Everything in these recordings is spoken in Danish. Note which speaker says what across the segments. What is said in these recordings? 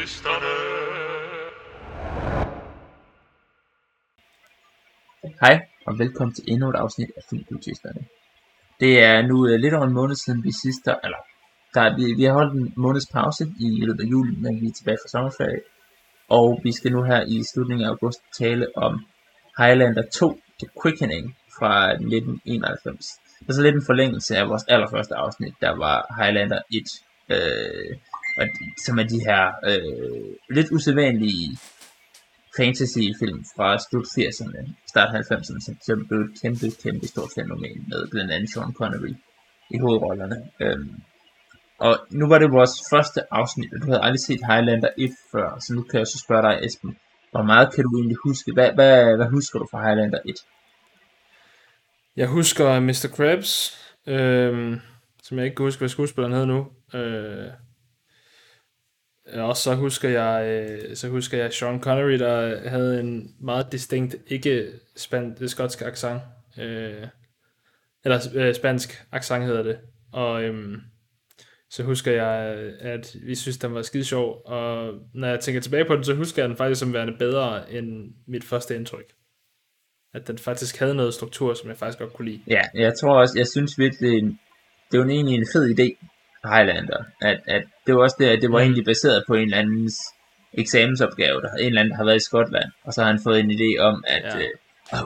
Speaker 1: Filmkultisterne.
Speaker 2: Hej, og velkommen til endnu et afsnit af Filmpolitisterne. Det er nu uh, lidt over en måned siden vi sidste, eller der, vi, vi har holdt en måneds pause i løbet af julen, men vi er tilbage fra sommerferie. Og vi skal nu her i slutningen af august tale om Highlander 2, The Quickening fra 1991. Det er så lidt en forlængelse af vores allerførste afsnit, der var Highlander 1, øh, og, som er de her øh, lidt usædvanlige fantasyfilm fra slut 80'erne, start 90'erne, som, som blev et kæmpe, kæmpe stort fænomen med blandt andet Sean Connery i hovedrollerne. Øhm, og nu var det vores første afsnit, og du havde aldrig set Highlander 1 før, så nu kan jeg så spørge dig, Esben, hvor meget kan du egentlig huske? Hvad, hvad, hvad husker du fra Highlander 1?
Speaker 3: Jeg husker Mr. Krabs, øh, som jeg ikke kan huske, hvad skuespilleren hed nu. Øh, Øh, og så husker jeg, øh, så husker jeg Sean Connery, der havde en meget distinkt, ikke span, skotsk accent. Øh, eller øh, spansk accent hedder det. Og øhm, så husker jeg, at vi synes, den var skide sjov. Og når jeg tænker tilbage på den, så husker jeg den faktisk som værende bedre end mit første indtryk. At den faktisk havde noget struktur, som jeg faktisk godt kunne lide.
Speaker 2: Ja, jeg tror også, jeg synes virkelig, det var egentlig en fed idé, Highlander. At, at det var også det, at det var
Speaker 3: Mm.
Speaker 2: egentlig baseret på en eller andens eksamensopgave, der en eller anden der har været i Skotland, og så har han fået en idé om, at
Speaker 3: Ja.
Speaker 2: øh,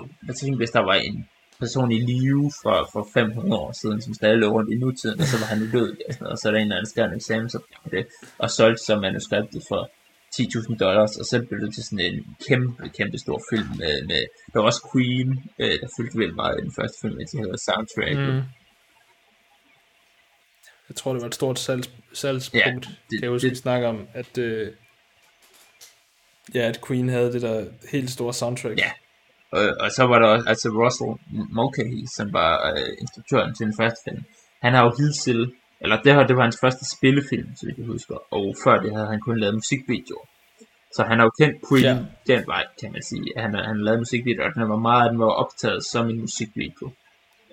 Speaker 2: åh, jeg tænkte, hvis der var en person i live for, for 500 år siden, som stadig lå rundt i nutiden, og så var han udødelig, og, sådan noget, og så er der en eller anden, der skrev en eksamensopgave på det, og solgte så manuskriptet for 10.000 dollars, og så blev det til sådan en kæmpe, kæmpe stor film med, med der var også Queen, øh, der fyldte vildt meget i den første film, at de havde soundtrack.
Speaker 3: Mm. Jeg tror, det var et stort salgs, salgspunkt.
Speaker 2: Ja, det-
Speaker 3: det, kan jeg huske,
Speaker 2: det-
Speaker 3: vi snakker om, at, øh, ja, at Queen havde det der helt store soundtrack.
Speaker 2: Ja. Og, og så var der også, altså Russell Mulcahy, som var øh, instruktøren til den første film. Han har jo hidtil, eller det, her, det var hans første spillefilm, så jeg husker, og før det havde han kun lavet musikvideoer. Så han har jo kendt Queen ja. Den vej, kan man sige. Han, han lavet musikvideoer, og den var meget, den var optaget som en musikvideo.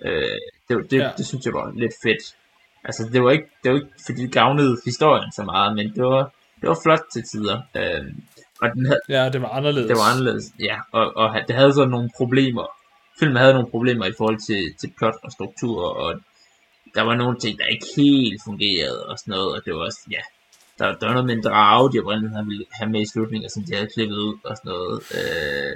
Speaker 2: Øh, det, det, ja.
Speaker 3: Ja.
Speaker 2: det, synes jeg var lidt fedt. Altså, det var ikke, det var ikke fordi det gavnede historien så meget, men det var, det var flot til tider. Øh, og den havde,
Speaker 3: ja det var anderledes.
Speaker 2: det var anderledes, ja, og, og det havde så nogle problemer. Filmen havde nogle problemer i forhold til, til plot og struktur, og der var nogle ting, der ikke helt fungerede og sådan noget, og det var også, ja, der, der var noget med en drage, de oprindeligt havde ville have med i slutningen, som de havde klippet ud og sådan noget. Øh,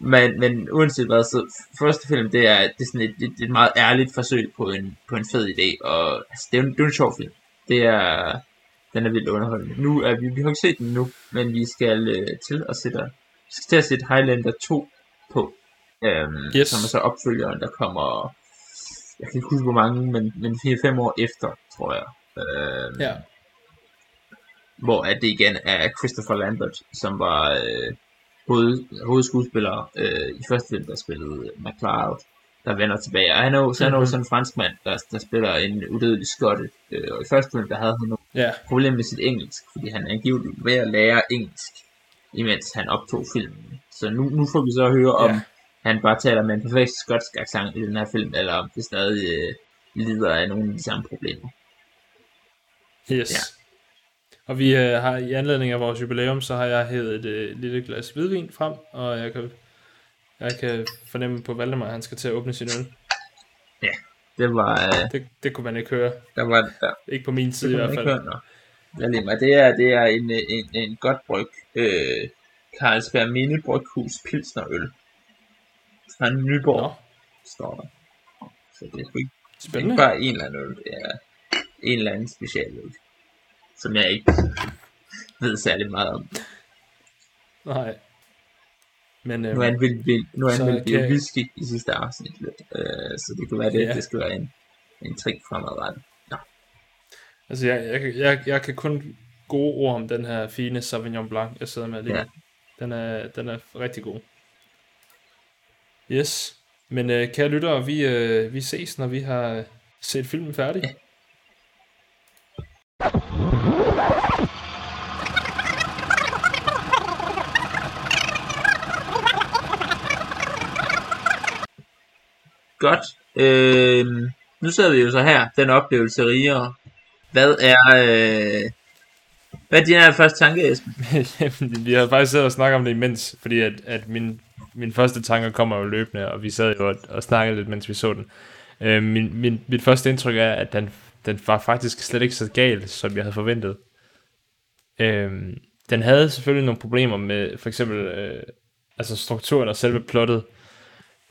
Speaker 2: men, men uanset hvad, så første film, det er, det er sådan et, et, et meget ærligt forsøg på en, på en fed idé, og altså, det, er en, det er en sjov film. Det er, den er vildt underholdende. Nu er vi, vi har ikke set den nu, men vi skal øh, til at sætte, vi skal til at sætte Highlander 2 på. Øhm,
Speaker 3: Yes.
Speaker 2: Som er så opfølgeren, der kommer, jeg kan ikke huske hvor mange, men, men 4-5 år efter, tror jeg. Øhm,
Speaker 3: Ja,
Speaker 2: hvor at det igen er Christopher Lambert, som var øh, hoved, hovedskuespiller øh, i første film, der spillede McCloud, der vender tilbage. Og han er jo, så han er jo
Speaker 3: Mhm.
Speaker 2: sådan en franskmand, der, der spiller en udødelig skotte. Øh, og i første film, der havde han nogle
Speaker 3: ja,
Speaker 2: problemer med sit engelsk, fordi han er angiveligt ved at lære engelsk, imens han optog filmen. Så nu, nu får vi så høre, om
Speaker 3: Ja.
Speaker 2: han bare taler med en perfekt skotsk accent i den her film, eller om det stadig øh, lider af nogle af de samme problemer.
Speaker 3: yes.
Speaker 2: Ja.
Speaker 3: Ja. Og vi øh, har i anledning af vores jubilæum, så har jeg hævet et øh, lille glas hvidvin frem, og jeg kan, jeg kan fornemme på Valdemar, at han skal til at åbne sin øl.
Speaker 2: Det var, øh,
Speaker 3: Det, det kunne man ikke høre.
Speaker 2: der var, der,
Speaker 3: Ikke på min side i hvert fald.
Speaker 2: høre, lige mig. Det er, det er en, øh, en, en godt bryg. Øh, Carlsberg Mini Bryghus Pilsnerøl. Fra Nyborg,
Speaker 3: Nå,
Speaker 2: står der. Så det er ikke, ikke bare en eller anden øl. Det er en eller anden special øl. Som jeg ikke ved særlig meget om.
Speaker 3: Nej. Men øh,
Speaker 2: Nu vel, vel, nu blevet
Speaker 3: kan-
Speaker 2: whisky i sidste afsnit. Øh, så det kunne være det,
Speaker 3: Ja.
Speaker 2: det skal være en, en trick fremadrettet.
Speaker 3: altså, jeg, jeg, jeg, jeg kan kun gode ord om den her fine Sauvignon Blanc, jeg sidder med lige
Speaker 2: Ja.
Speaker 3: Den er, den er rigtig god. Yes. Men øh, kære lyttere, vi, øh, vi ses, når vi har set filmen færdig.
Speaker 2: Ja. Godt. Øh, nu sidder vi jo så her, den oplevelse rigere. Hvad er, øh, Hvad er din første tanke, Esben?
Speaker 3: vi har faktisk siddet og snakket om det imens, fordi at, at min, min første tanker kommer jo løbende, og vi sad jo og, og snakkede lidt, mens vi så den. Øh, min, min, mit første indtryk er, at den, den var faktisk slet ikke så gal, som jeg havde forventet. Øh, den havde selvfølgelig nogle problemer med for eksempel øh, altså strukturen og selve plottet.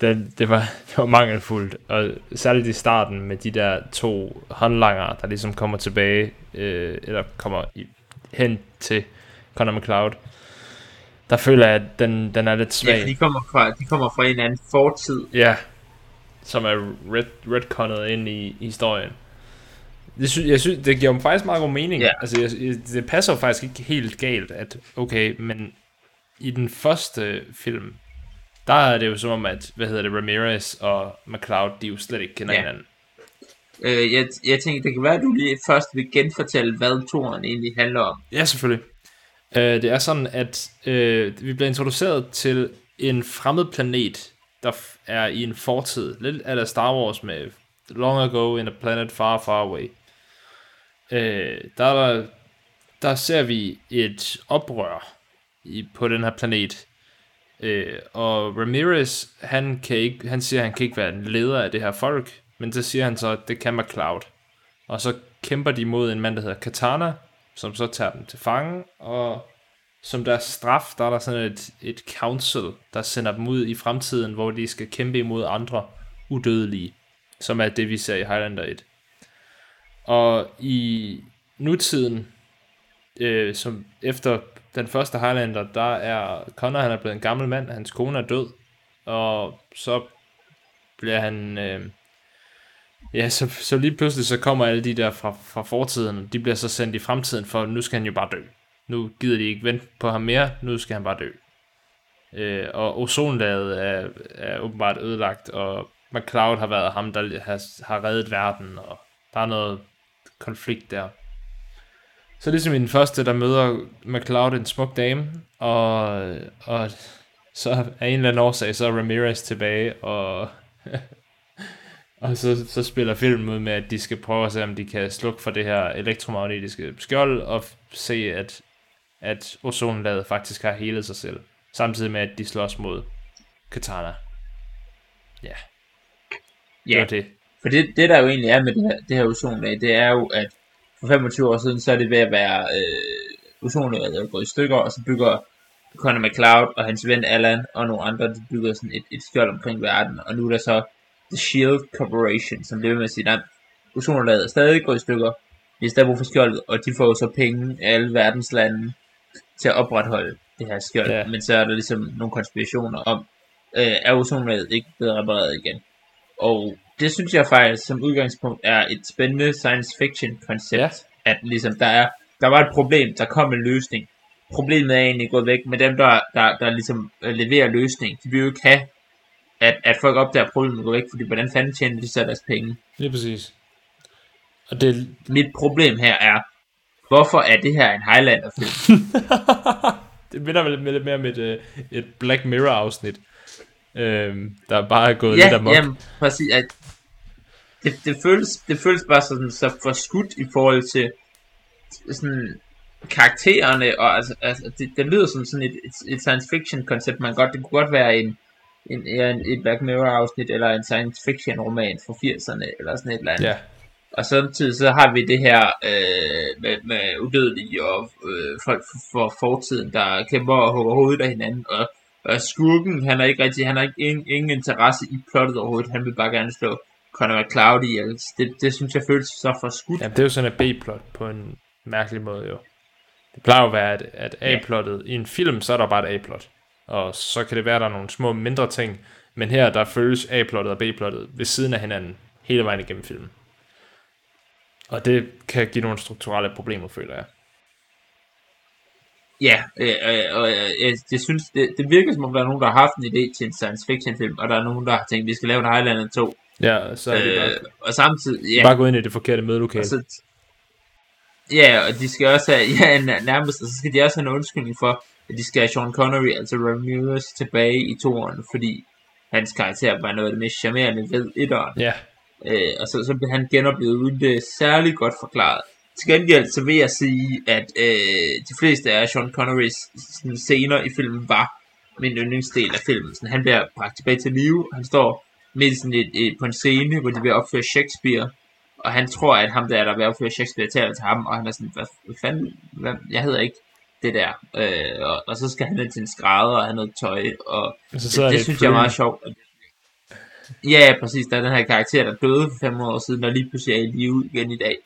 Speaker 3: Den, det, var, det var mangelfuldt, og særligt i starten med de der to håndlanger, der ligesom kommer tilbage, øh, eller kommer i, hen til Conor McLeod. Der føler jeg, at den, den er lidt svag.
Speaker 2: Ja, de kommer fra, de kommer fra en eller anden fortid.
Speaker 3: Ja, som er red, retconnet ind i historien. Det synes, jeg synes, det giver jo faktisk meget god mening.
Speaker 2: Ja.
Speaker 3: Altså, jeg, det passer jo faktisk ikke helt galt, at okay, men i den første film, der er det jo som om, at, hvad hedder det, Ramirez og McCloud, de jo slet ikke kender
Speaker 2: ja.
Speaker 3: hinanden.
Speaker 2: Øh, jeg, jeg tænker, det kan være, at du lige først vil genfortælle, hvad toren egentlig handler om.
Speaker 3: Ja, selvfølgelig. Uh, det er sådan, at uh, vi bliver introduceret til en fremmed planet, der er i en fortid. Lidt af Star Wars med Long Ago in a Planet Far, Far Away øh, der, der, der ser vi et oprør i, på den her planet. Øh, og Ramirez, han, kan ikke, han siger, at han kan ikke være en leder af det her folk, men så siger han så, at det kan McCloud. Og så kæmper de mod en mand, der hedder Katana, som så tager dem til fange, og som deres straf, der er der sådan et, et council, der sender dem ud i fremtiden, hvor de skal kæmpe imod andre udødelige, som er det, vi ser i Highlander 1. Og i nutiden, øh, som efter den første Highlander, der er Connor, han er blevet en gammel mand, hans kone er død, og så bliver han... Øh, Ja, så, så lige pludselig så kommer alle de der fra, fra fortiden, de bliver så sendt i fremtiden, for nu skal han jo bare dø. Nu gider de ikke vente på ham mere, nu skal han bare dø. Øh, og ozonlaget er, er åbenbart ødelagt, og McCloud har været ham, der har, har reddet verden, og der er noget konflikt der. Så ligesom i den første, der møder McCloud en smuk dame, og, og så af en eller anden årsag, så er Ramirez tilbage, og og så, så spiller filmen ud med, at de skal prøve at se, om de kan slukke for det her elektromagnetiske skjold, og se, at, at ozonlaget faktisk har helet sig selv. Samtidig med, at de slås mod Katana. Ja, det
Speaker 2: Ja,
Speaker 3: var det.
Speaker 2: For det, det der jo egentlig er med det her, det her ozonlag, det er jo, at for 25 år siden, så er det ved at være øh, ozonlaget er gået i stykker, og så bygger Conor McCloud og hans ven Alan og nogle andre, de bygger sådan et, et skjold omkring verden, og nu er der så The Shield Corporation, som ved med at sige, at ozonlaget er stadig gået i stykker, vi er stadig brug for skjoldet, og de får jo så penge af alle verdens lande til at opretholde det her skjold,
Speaker 3: Ja.
Speaker 2: men så er der ligesom nogle konspirationer om, øh, er ozonlaget ikke blevet repareret igen. Og det synes jeg faktisk som udgangspunkt er et spændende science fiction koncept,
Speaker 3: Ja.
Speaker 2: at ligesom der er, der var et problem, der kom en løsning. Problemet er egentlig gået væk, men dem der, der, der ligesom øh, leverer løsning, de vil jo ikke have, at, at folk opdager at problemet går væk, fordi hvordan fanden tjener de så deres penge?
Speaker 3: Lige præcis. Og det,
Speaker 2: Mit problem her er, hvorfor er det her en Highlander film?
Speaker 3: det minder mig lidt, mere om et, øh, et Black Mirror øhm, der bare er gået
Speaker 2: ja,
Speaker 3: lidt amok.
Speaker 2: jamen, præcis. At det, det, føles, det føles bare sådan, så forskudt i forhold til sådan karaktererne, og altså, altså det, det lyder som sådan et, et, et science fiction koncept, man godt, det kunne godt være en, en, en et Black Mirror afsnit, eller en science fiction roman fra 80'erne, eller sådan et eller andet.
Speaker 3: Ja,
Speaker 2: Og samtidig så har vi det her øh, med, med udødelige og øh, folk for fortiden, der kæmper og hugger hovedet af hinanden. Og, og skurken, han har ikke rigtig, han har ikke ingen, ingen interesse i plottet overhovedet. Han vil bare gerne slå Conor McCloud i. Altså, det, det synes jeg føles så for skudt.
Speaker 3: Jamen, det er jo sådan et B-plot på en mærkelig måde jo. Det plejer jo at være, at, at A-plottet i en film, så er der bare et A-plot. Og så kan det være, at der er nogle små mindre ting. Men her, der følges A-plottet og B-plottet ved siden af hinanden hele vejen igennem filmen. Og det kan give nogle strukturelle problemer, føler jeg.
Speaker 2: Ja, øh, øh, og øh, jeg, det, synes, det, det virker som om, der er nogen, der har haft en idé til en science fiction film, og der er nogen, der har tænkt, vi skal lave en Highlander 2.
Speaker 3: Ja, så er det bare,
Speaker 2: Øh, og samtidig, ja,
Speaker 3: bare gå ind i det forkerte mødelokale.
Speaker 2: Så, ja, og de skal også have, ja, nær- nærmest, og så skal de også have en undskyldning for, at de skal have Sean Connery, altså Ramirez, tilbage i toeren, fordi hans karakter var noget af det mest charmerende ved etteren.
Speaker 3: Ja,
Speaker 2: Øh, og så, så blev han genoplevet uden det særlig godt forklaret. Til gengæld så vil jeg sige, at øh, de fleste af Sean Connerys sådan, scener i filmen var min yndlingsdel af filmen. Sådan, han bliver bragt tilbage til live, han står midt sådan et, et, på en scene, hvor de vil opføre Shakespeare, og han tror, at ham der, der vil opføre Shakespeare, taler til ham, og han er sådan, hvad, hvad fanden, hvad, jeg hedder ikke det der. Øh, og, og, så skal han ind til en skrædder og have noget tøj, og
Speaker 3: Og så
Speaker 2: det,
Speaker 3: sidder
Speaker 2: det
Speaker 3: det
Speaker 2: synes jeg er meget sjovt. Ja, ja, præcis. Der er den her karakter, der døde for 500 år siden, og lige pludselig er i live igen i dag.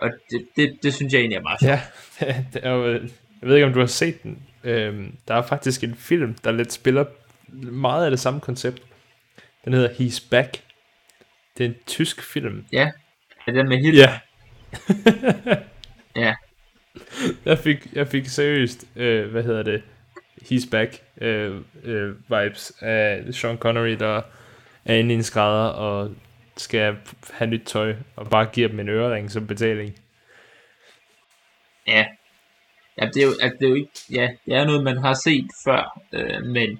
Speaker 2: Og det, det, det synes jeg egentlig er meget sjovt.
Speaker 3: Ja, det er jo, jeg ved ikke, om du har set den. Øhm, der er faktisk en film, der lidt spiller meget af det samme koncept. Den hedder He's Back. Det er en tysk film.
Speaker 2: Ja, er den med Hitler?
Speaker 3: Ja.
Speaker 2: Ja.
Speaker 3: Jeg fik, jeg fik seriøst, øh, hvad hedder det, He's Back øh, øh, vibes af Sean Connery, der er inde i en skrædder og skal have nyt tøj, og bare giver dem en ørering som betaling.
Speaker 2: Ja. Ja, det er jo, altså, det er jo ikke, ja, det er noget, man har set før, øh, men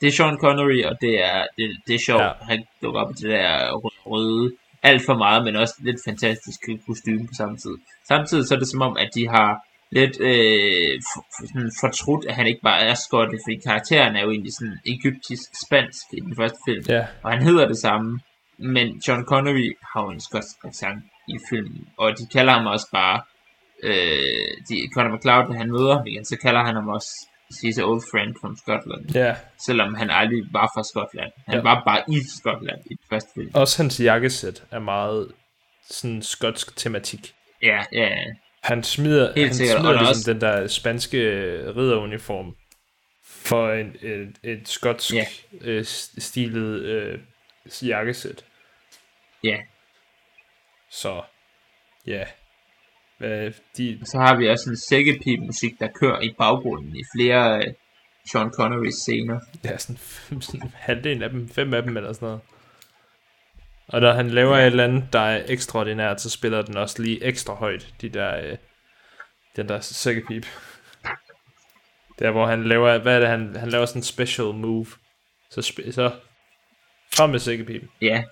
Speaker 2: det er Sean Connery, og det er, det, det er sjovt.
Speaker 3: Ja.
Speaker 2: Han dukker op i det der røde, alt for meget, men også lidt fantastisk kostume på samme tid. Samtidig så er det som om, at de har lidt øh, fortrudt, at han ikke bare er skotte, fordi karakteren er jo egentlig sådan egyptisk-spansk i den første film.
Speaker 3: Ja,
Speaker 2: og han hedder det samme, men John Connery har jo en skotsk accent i filmen, og de kalder ham også bare, øh, de, Conor McLeod, når han møder ham igen, så kalder han ham også He's an old friend from Scotland,
Speaker 3: ja.
Speaker 2: selvom han aldrig var fra Skotland. Han
Speaker 3: Ja.
Speaker 2: var bare i Skotland i den første film.
Speaker 3: Også hans jakkesæt er meget sådan skotsk tematik.
Speaker 2: Ja, ja.
Speaker 3: Han smider,
Speaker 2: Helt
Speaker 3: han
Speaker 2: sikkert,
Speaker 3: smider
Speaker 2: der er
Speaker 3: ligesom den der spanske ridderuniform for en, et, et skotsk
Speaker 2: Ja.
Speaker 3: øh, stilet øh, jakkesæt.
Speaker 2: ja.
Speaker 3: Så, ja. Hvad, de,
Speaker 2: Så har vi også en sækkepip-musik, der kører i baggrunden i flere øh, Sean Connery scener.
Speaker 3: er sådan, sådan halvdelen af dem, fem af dem eller sådan noget. Og når han laver et eller andet, der er ekstraordinært, så spiller den også lige ekstra højt, de der, øh, den der sækkepip. Der hvor han laver, hvad er det, han, han laver sådan en special move. Så, så frem med sækkepipen.
Speaker 2: Ja,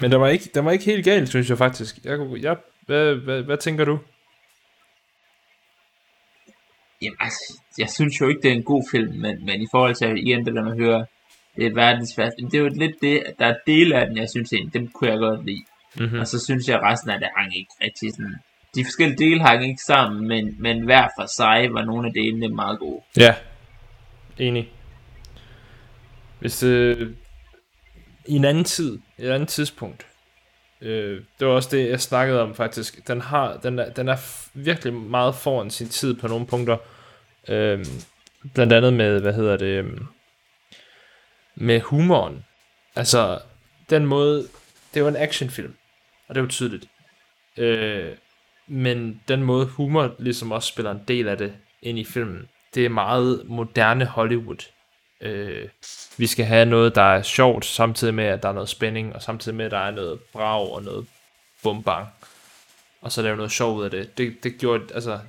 Speaker 3: Men der var ikke, der var ikke helt galt, synes jeg faktisk. Jeg, jeg, hvad, hvad, hvad tænker du?
Speaker 2: Jamen, altså, jeg synes jo ikke, det er en god film, men, men i forhold til igen det der med at høre, det er et verdens værste, det er jo lidt det, at der er dele af den, jeg synes egentlig, dem kunne jeg godt lide.
Speaker 3: Mm-hmm.
Speaker 2: Og så synes jeg, at resten af det hang ikke rigtig sådan, de forskellige dele hang ikke sammen, men, men hver for sig var nogle af delene meget gode.
Speaker 3: Ja, enig. Hvis øh, i en anden tid, et andet tidspunkt, øh, det var også det, jeg snakkede om faktisk, den, har, den, er, den er virkelig meget foran sin tid på nogle punkter. Øh, blandt andet med, hvad hedder det, øh, med humoren. Altså, den måde, det var en actionfilm, og det er jo tydeligt. Øh, men den måde humor ligesom også spiller en del af det ind i filmen, det er meget moderne Hollywood. Øh, vi skal have noget, der er sjovt, samtidig med, at der er noget spænding, og samtidig med, at der er noget brag og noget bumbang. Og så lave noget sjov ud af det. Det, det gjorde, altså,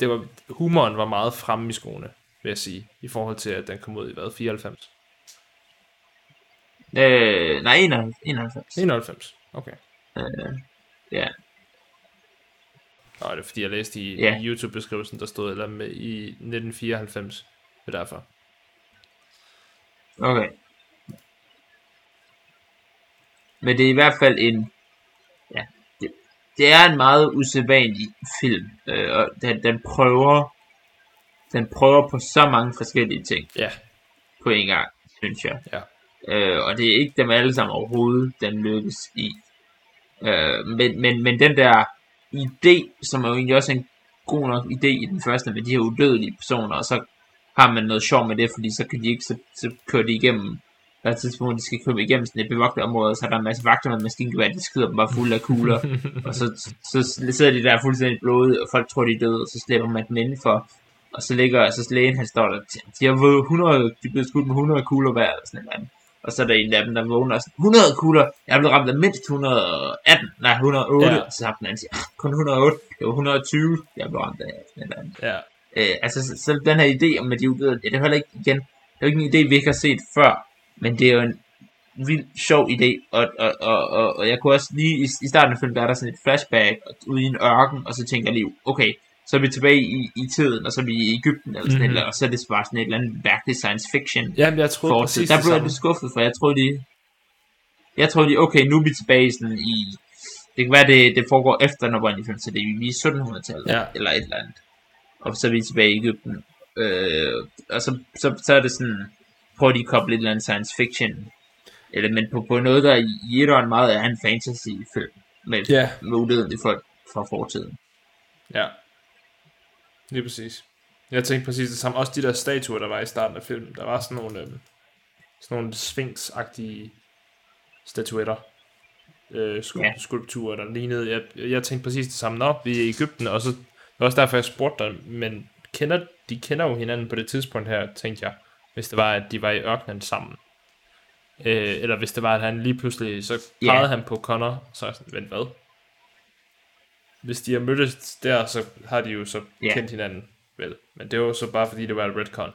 Speaker 3: det var, humoren var meget fremme i skoene, vil jeg sige, i forhold til, at den kom ud i hvad, 94?
Speaker 2: Øh, nej, 91. 91.
Speaker 3: 91, okay.
Speaker 2: Øh, ja,
Speaker 3: Nå, det er fordi, jeg læste i,
Speaker 2: Ja.
Speaker 3: i YouTube-beskrivelsen, der stod eller med i 1994. Det er derfor.
Speaker 2: Okay. Men det er i hvert fald en, ja, det, det er en meget usædvanlig film, øh, og den, den prøver, den prøver på så mange forskellige ting.
Speaker 3: Ja,
Speaker 2: på en gang, synes jeg.
Speaker 3: Ja.
Speaker 2: Øh, og det er ikke dem alle sammen overhovedet, den lykkes i. Øh, men, men, men den der idé, som er jo egentlig også en god nok idé i den første, med de her udødelige personer, og så har man noget sjov med det, fordi så kan de ikke, så, så kører de igennem, der er et tidspunkt, hvor de skal køre igennem sådan et bevogtet område, og så er der en masse vagter med maskingevær, de skyder dem bare fulde af kugler, og så, så, så sidder de der fuldstændig blodige, og folk tror, de er døde, og så slipper man dem indenfor, og så ligger, så lægen, han står der, de har fået 100, de blevet skudt med 100 kugler hver, eller sådan noget. Og så er der en af dem, der vågner og sådan, 100 kugler, jeg er blevet ramt af mindst 118, nej 108,
Speaker 3: Ja.
Speaker 2: ja. så har den anden siger, "Ah, kun 108, det var 120, jeg blev ramt af. Sådan noget.
Speaker 3: ja.
Speaker 2: Øh, altså, så, så, den her idé om, at de er udødelige, det er heller ikke, igen, det er jo ikke en idé, vi ikke har set før, men det er jo en, vildt sjov idé, og, og, og, og, og jeg kunne også lige, i, i starten af filmen, der er der sådan et flashback ude i en ørken, og så tænker jeg lige, okay, så er vi tilbage i, i tiden, og så er vi i Ægypten, eller sådan
Speaker 3: Mhm.
Speaker 2: mm-hmm. eller, og så er det bare sådan et eller andet mærkeligt science fiction
Speaker 3: Jamen, jeg troede præcis
Speaker 2: Der blev jeg lidt skuffet, for jeg troede lige, jeg troede lige, okay, nu er vi tilbage sådan i, det kan være, det, det foregår efter oprindelige film, så det vi er i 1700-tallet,
Speaker 3: Ja.
Speaker 2: eller et eller andet. Og så er vi tilbage i Ægypten. Øh, og så, så, så er det sådan, prøver de at koble et eller andet science fiction element på, på noget, der i etteren meget er en fantasy film, med,
Speaker 3: Ja,
Speaker 2: med udødelige folk fra fortiden.
Speaker 3: ja. Lige præcis. Jeg tænkte præcis det samme. Også de der statuer, der var i starten af filmen. Der var sådan nogle, øhm, sådan nogle sphinx-agtige statuetter. Øh, skulp-
Speaker 2: Ja.
Speaker 3: skulpturer, der lignede. Jeg, jeg tænkte præcis det samme. Nå, vi er i Ægypten, og så det var også derfor, jeg spurgte dig, men kender, de kender jo hinanden på det tidspunkt her, tænkte jeg, hvis det var, at de var i ørkenen sammen. Øh, eller hvis det var, at han lige pludselig, så pegede han på Connor, så er jeg sådan, vent hvad? Hvis de har mødtes der, så har de jo så
Speaker 2: Ja.
Speaker 3: kendt hinanden, vel? Men det var jo så bare, fordi det var et retcon.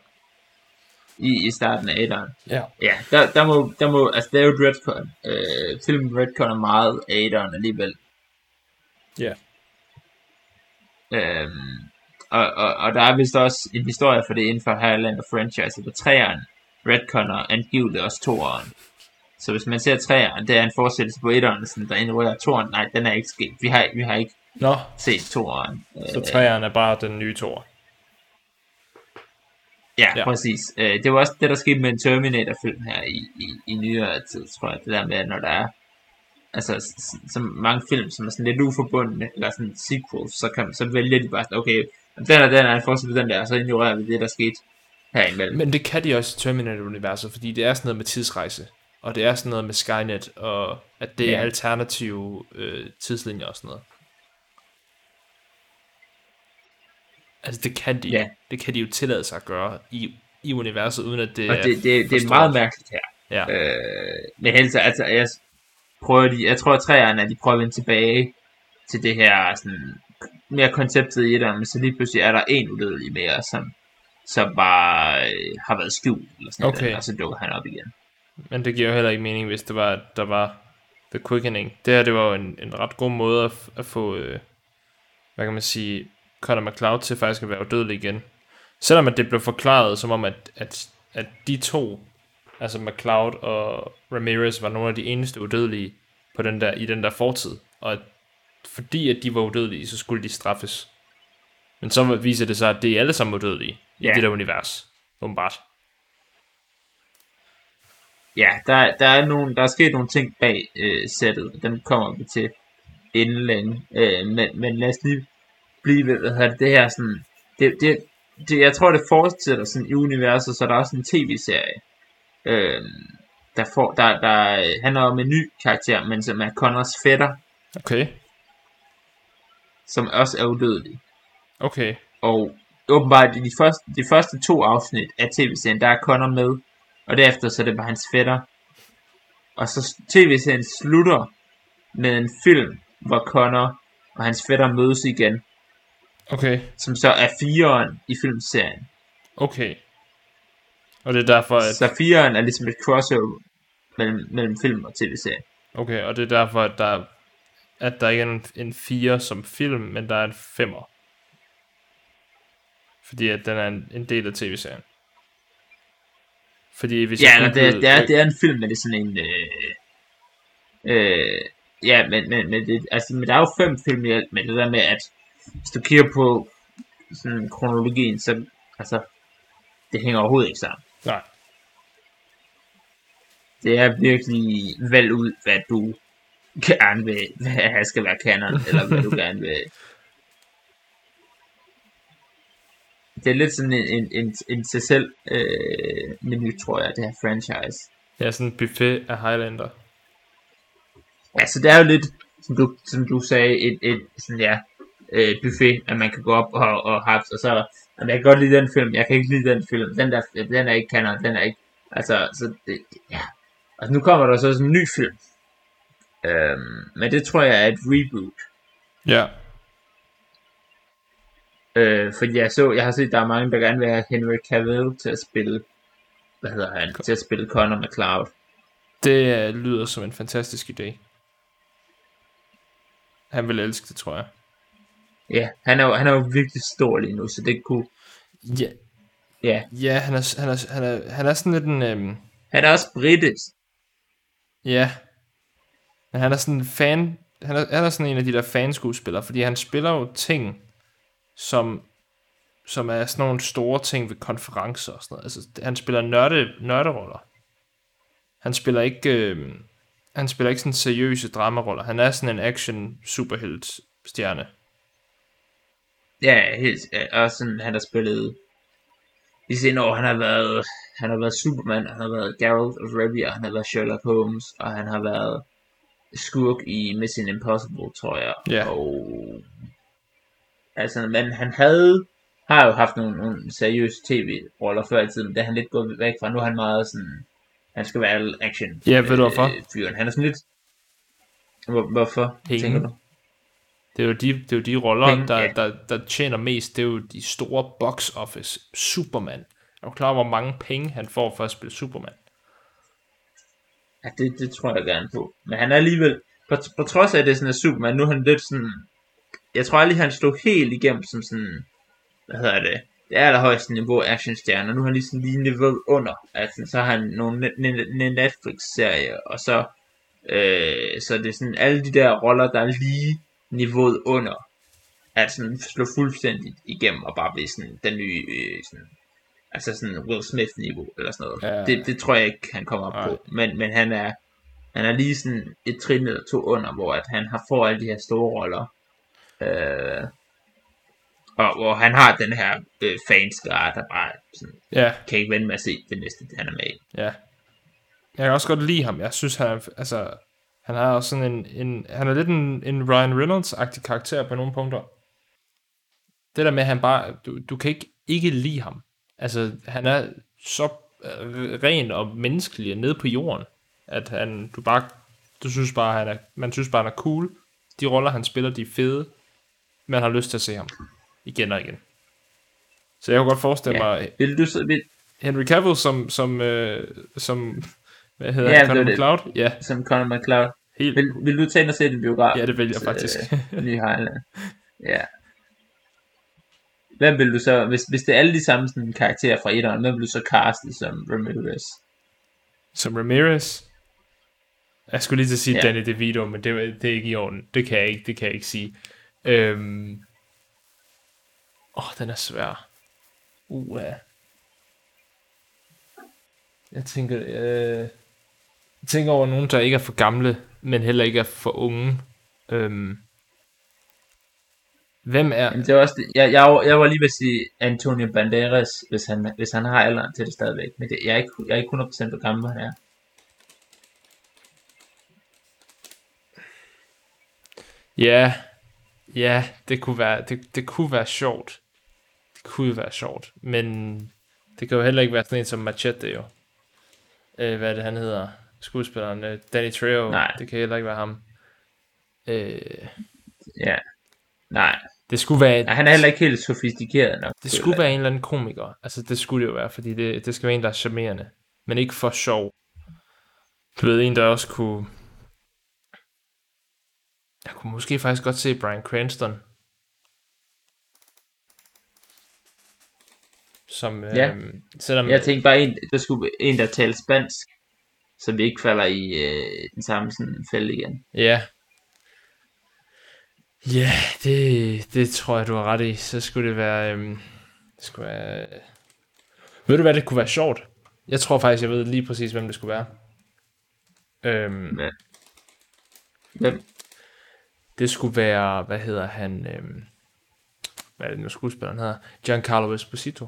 Speaker 2: I, i starten af etteren.
Speaker 3: Ja.
Speaker 2: Ja, der, der, må, der må, altså det er jo et retcon. Øh, filmen retconner meget af etteren alligevel.
Speaker 3: Ja.
Speaker 2: Øhm, og, og, og der er vist også en historie for det inden for Highlander franchise, hvor træeren retconner angiveligt også toeren. Så hvis man ser træeren, det er en fortsættelse på etteren, sådan, der ignorerer toeren. Nej, den er ikke sket. Vi har, vi har ikke
Speaker 3: Nå,
Speaker 2: set toeren.
Speaker 3: så
Speaker 2: Øh,
Speaker 3: træerne er bare den nye.
Speaker 2: Ja,
Speaker 3: Ja.
Speaker 2: ja. præcis. Øh, det var også det, der skete med en Terminator-film her i, i, i nyere tid, tror jeg. Det der med, at når der er altså, så mange film, som er sådan lidt uforbundne, eller sådan sequels, så, kan, så vælger de bare okay, den og den er en forskel den der, og så ignorerer vi det, der skete herimellem.
Speaker 3: Men det kan de også i Terminator-universet, fordi det er sådan noget med tidsrejse. Og det er sådan noget med Skynet, og at det er
Speaker 2: Ja.
Speaker 3: alternative øh, tidslinjer og sådan noget. Altså det kan de,
Speaker 2: Ja.
Speaker 3: det kan de jo tillade sig at gøre i, i universet, uden at det
Speaker 2: og
Speaker 3: er
Speaker 2: det, det, det er meget mærkeligt her.
Speaker 3: Ja,
Speaker 2: Øh, men helst, altså, jeg prøver de, jeg tror, at træerne, at de prøver at vende tilbage til det her sådan, mere konceptet i det, men så lige pludselig er der en udødelig mere, som, som bare øh, har været skjult, eller sådan
Speaker 3: Okay.
Speaker 2: noget, og så dukker han op igen.
Speaker 3: men det giver jo heller ikke mening, hvis det var, der var The Quickening. Det her, det var jo en, en ret god måde at, at få, øh, hvad kan man sige, Conor McLeod til faktisk at være udødelig igen. Selvom at det blev forklaret som om, at, at, at de to, altså McLeod og Ramirez, var nogle af de eneste udødelige på den der, i den der fortid. Og fordi at de var udødelige, så skulle de straffes. Men så viser det sig, at det er alle sammen udødelige i
Speaker 2: Ja.
Speaker 3: det der univers. Åbenbart.
Speaker 2: Ja, der, der, er nogle, der er sket nogle ting bag øh, sættet, dem kommer vi til inden længe. Øh, men, men lad os lige blive ved, hvad det, det her sådan, det, det, det, jeg tror det fortsætter sådan i universet, så der er også en tv-serie, øh, der, får, der, der handler om en ny karakter, men som er Connors fætter,
Speaker 3: Okay.
Speaker 2: som også er udødelig.
Speaker 3: Okay.
Speaker 2: Og åbenbart i de første, de første to afsnit af tv-serien, der er Connor med, og derefter så er det bare hans fætter. Og så tv-serien slutter med en film, hvor Connor og hans fætter mødes igen,
Speaker 3: Okay.
Speaker 2: som så er fireren i filmserien.
Speaker 3: Okay. Og det er derfor, at,
Speaker 2: Så fireren er ligesom et crossover mellem, mellem film og tv-serie.
Speaker 3: okay, og det er derfor, at der, at der ikke er en, en 4 som film, men der er en 5'er. Fordi at den er en, en del af tv-serien. Fordi hvis
Speaker 2: Ja,
Speaker 3: jeg
Speaker 2: det, er, det, er, det er en film, men det er sådan en... Øh, øh, ja, men, men, men, det, altså, men der er jo fem film i alt, men det der med, at hvis du kigger på sådan kronologien, så altså, det hænger overhovedet ikke sammen.
Speaker 3: Nej.
Speaker 2: Det er virkelig valg ud, hvad du gerne vil, hvad skal være kanon, eller hvad du gerne vil. Det er lidt sådan en, en, en, en til selv øh, menu, tror jeg, det her franchise.
Speaker 3: Det er sådan en buffet af Highlander.
Speaker 2: Altså, det er jo lidt, som du, som du sagde, et, et sådan, ja, øh, buffet, at man kan gå op og, og haps, og så, jamen, jeg kan godt lide den film, jeg kan ikke lide den film, den der, den er ikke kanon, den er ikke, altså, så det, ja. Altså, nu kommer der så også en ny film. Øhm, men det tror jeg er et reboot.
Speaker 3: Ja.
Speaker 2: Øh, fordi jeg så, jeg har set, der er mange, der gerne vil have Henry Cavill til at spille, hvad hedder han, til at spille Connor McCloud.
Speaker 3: Det øh, lyder som en fantastisk idé. Han vil elske det, tror jeg.
Speaker 2: Ja, han er jo, han er jo virkelig stor lige nu, så det kunne...
Speaker 3: Ja,
Speaker 2: Ja,
Speaker 3: ja han, er, han, er, han, er, han er sådan lidt en... Øhm,
Speaker 2: han er også britisk.
Speaker 3: ja, men han er sådan en fan... Han er, han er sådan en af de der fanskuespillere, fordi han spiller jo ting, som, som er sådan nogle store ting ved konferencer og sådan noget. Altså, han spiller nørde, nørderoller. Han spiller ikke... Øh, han spiller ikke sådan seriøse dramaroller. Han er sådan en action superhelt stjerne.
Speaker 2: Ja, helt, og sådan, han har spillet... I senere år, han har været, han har været Superman, han har været Geralt of Rivia, han har været Sherlock Holmes, og han har været skurk i Mission Impossible, tror jeg.
Speaker 3: Ja.
Speaker 2: Og, altså, men han havde, har jo haft nogle, nogle seriøse tv-roller før i tiden, men det er han lidt gået væk fra. Nu er han meget sådan, han skal være action.
Speaker 3: Ja, ved du hvorfor?
Speaker 2: Øh, fyren. Han er sådan lidt, hvor, hvorfor,
Speaker 3: Penge.
Speaker 2: tænker du?
Speaker 3: Det er jo de, det er jo de roller,
Speaker 2: Penge,
Speaker 3: der,
Speaker 2: ja.
Speaker 3: der, der tjener mest. Det er jo de store box office. Superman. Er du klar hvor mange penge han får for at spille Superman?
Speaker 2: Ja, det, det tror jeg gerne på. Men han er alligevel, på, på trods af at det er sådan er Superman, nu er han lidt sådan, jeg tror aldrig han slog helt igennem som sådan, hvad hedder det, det allerhøjeste niveau af actionstjerner. Nu er han lige sådan lige niveau under. Altså, så har han nogle ne- ne- ne- Netflix-serier, og så, øh, så det er sådan alle de der roller, der er lige niveauet under, at sådan slå fuldstændig igennem og bare blive sådan den nye, øh, sådan, altså sådan Will Smith-niveau eller sådan noget.
Speaker 3: Ja.
Speaker 2: Det, det tror jeg ikke, han kommer op
Speaker 3: Nej.
Speaker 2: på. Men, men han er, han er lige sådan et trin eller to under, hvor at han har får alle de her store roller. Øh, og hvor han har den her øh, fanskare, der bare sådan,
Speaker 3: Ja,
Speaker 2: kan ikke vende med at se det næste, han er med i.
Speaker 3: ja. Jeg kan også godt lide ham. Jeg synes, han er, altså, han har også sådan en, en han er lidt en, en Ryan Reynolds-agtig karakter på nogle punkter. Det der med, at han bare, du, du kan ikke, ikke lide ham. Altså, han er så øh, ren og menneskelig og nede på jorden, at han, du bare, du synes bare, han er, man synes bare, han er cool. De roller, han spiller, de er fede. Man har lyst til at se ham igen og igen. Så jeg kunne godt forestille
Speaker 2: Ja.
Speaker 3: mig,
Speaker 2: Vil du så, vil,
Speaker 3: Henry Cavill som, som, øh, som hvad hedder
Speaker 2: Ja,
Speaker 3: han, Conor. McLeod? Ja,
Speaker 2: som Conor McLeod,
Speaker 3: helt.
Speaker 2: vil, vil du tage ind og se den biograf?
Speaker 3: Ja, det vil jeg faktisk.
Speaker 2: Øh, New Highland. Ja. Hvem vil du så, hvis, hvis det er alle de samme sådan, karakterer fra etteren, hvem vil du så caste som Ramirez?
Speaker 3: som Ramirez. Jeg skulle lige til at sige
Speaker 2: Ja.
Speaker 3: Danny DeVito, men det, det er ikke i orden. Det kan jeg ikke, det kan jeg ikke sige. Øhm. Åh, oh, den er svær. Uh, jeg tænker, øh, tænker over nogen, der ikke er for gamle, men heller ikke er for unge. Øhm. Hvem er...
Speaker 2: Jamen, det er også det. Jeg, jeg, var- jeg var lige ved at sige Antonio Banderas, hvis han, hvis han har alderen til det stadigvæk. Men det, jeg, er ikke, jeg er ikke 100% hvor gammel han er.
Speaker 3: Ja, ja, det kunne være, det, det kunne være sjovt. Det kunne være sjovt, men det kan jo heller ikke være sådan en som Machete jo. Øh, hvad er det, han hedder? Skuespilleren, øh, Danny Trejo.
Speaker 2: Nej.
Speaker 3: Det kan heller ikke være ham. Øh,
Speaker 2: Ja. Nej.
Speaker 3: det skulle være,
Speaker 2: Nej, han er heller ikke helt sofistikeret nok.
Speaker 3: det skulle være en eller anden komiker. Altså, det skulle det jo være, fordi det, det skal være en, der er charmerende. Men ikke for sjov. Du ved, en, der også kunne... Jeg kunne måske faktisk godt se Brian Cranston. Som,
Speaker 2: Ja.
Speaker 3: øh, selvom,
Speaker 2: Jeg tænkte bare, en, der skulle en, der taler spansk, så vi ikke falder i øh, den samme sådan, fælde igen.
Speaker 3: Ja. Ja, det, det tror jeg, du har ret i. Så skulle det være... Øhm, det skulle være... Ved du hvad, det kunne være sjovt? Jeg tror faktisk, jeg ved lige præcis, hvem det skulle være. Øhm,
Speaker 2: Ja. Hvem?
Speaker 3: det skulle være, hvad hedder han? Øhm, hvad er det nu skuespilleren hedder? Giancarlo Esposito.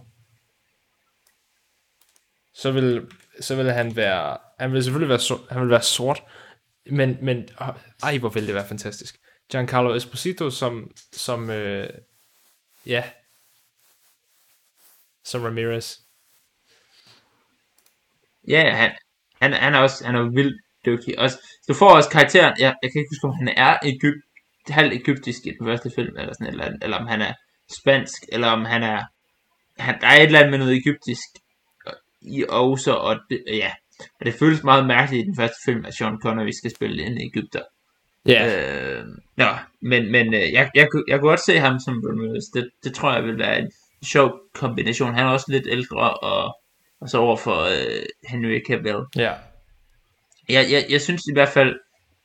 Speaker 3: Så vil, så vil han være, han vil selvfølgelig være, so- han vil være sort, men, men øh, ej, hvor ville det være fantastisk. Giancarlo Esposito som, som øh, ja, som Ramirez.
Speaker 2: Ja, han, han, han er også han er vildt dygtig. Også, du får også karakteren, jeg, jeg kan ikke huske, om han er Egypt, halv egyptisk i den første film, eller sådan et eller, andet, eller om han er spansk, eller om han er, han, der er et eller andet med noget egyptisk i også, og det, ja. Og det føles meget mærkeligt i den første film, at Sean Connery skal spille en Ægypter.
Speaker 3: Ja,
Speaker 2: Øh, nå, men, men øh, jeg, jeg, kunne- jeg kunne godt se ham som Willis. Det, det tror jeg vil være en sjov kombination. Han er også lidt ældre, og, og så over for øh, Henry Cavill.
Speaker 3: ja.
Speaker 2: Jeg, jeg, jeg synes i hvert fald,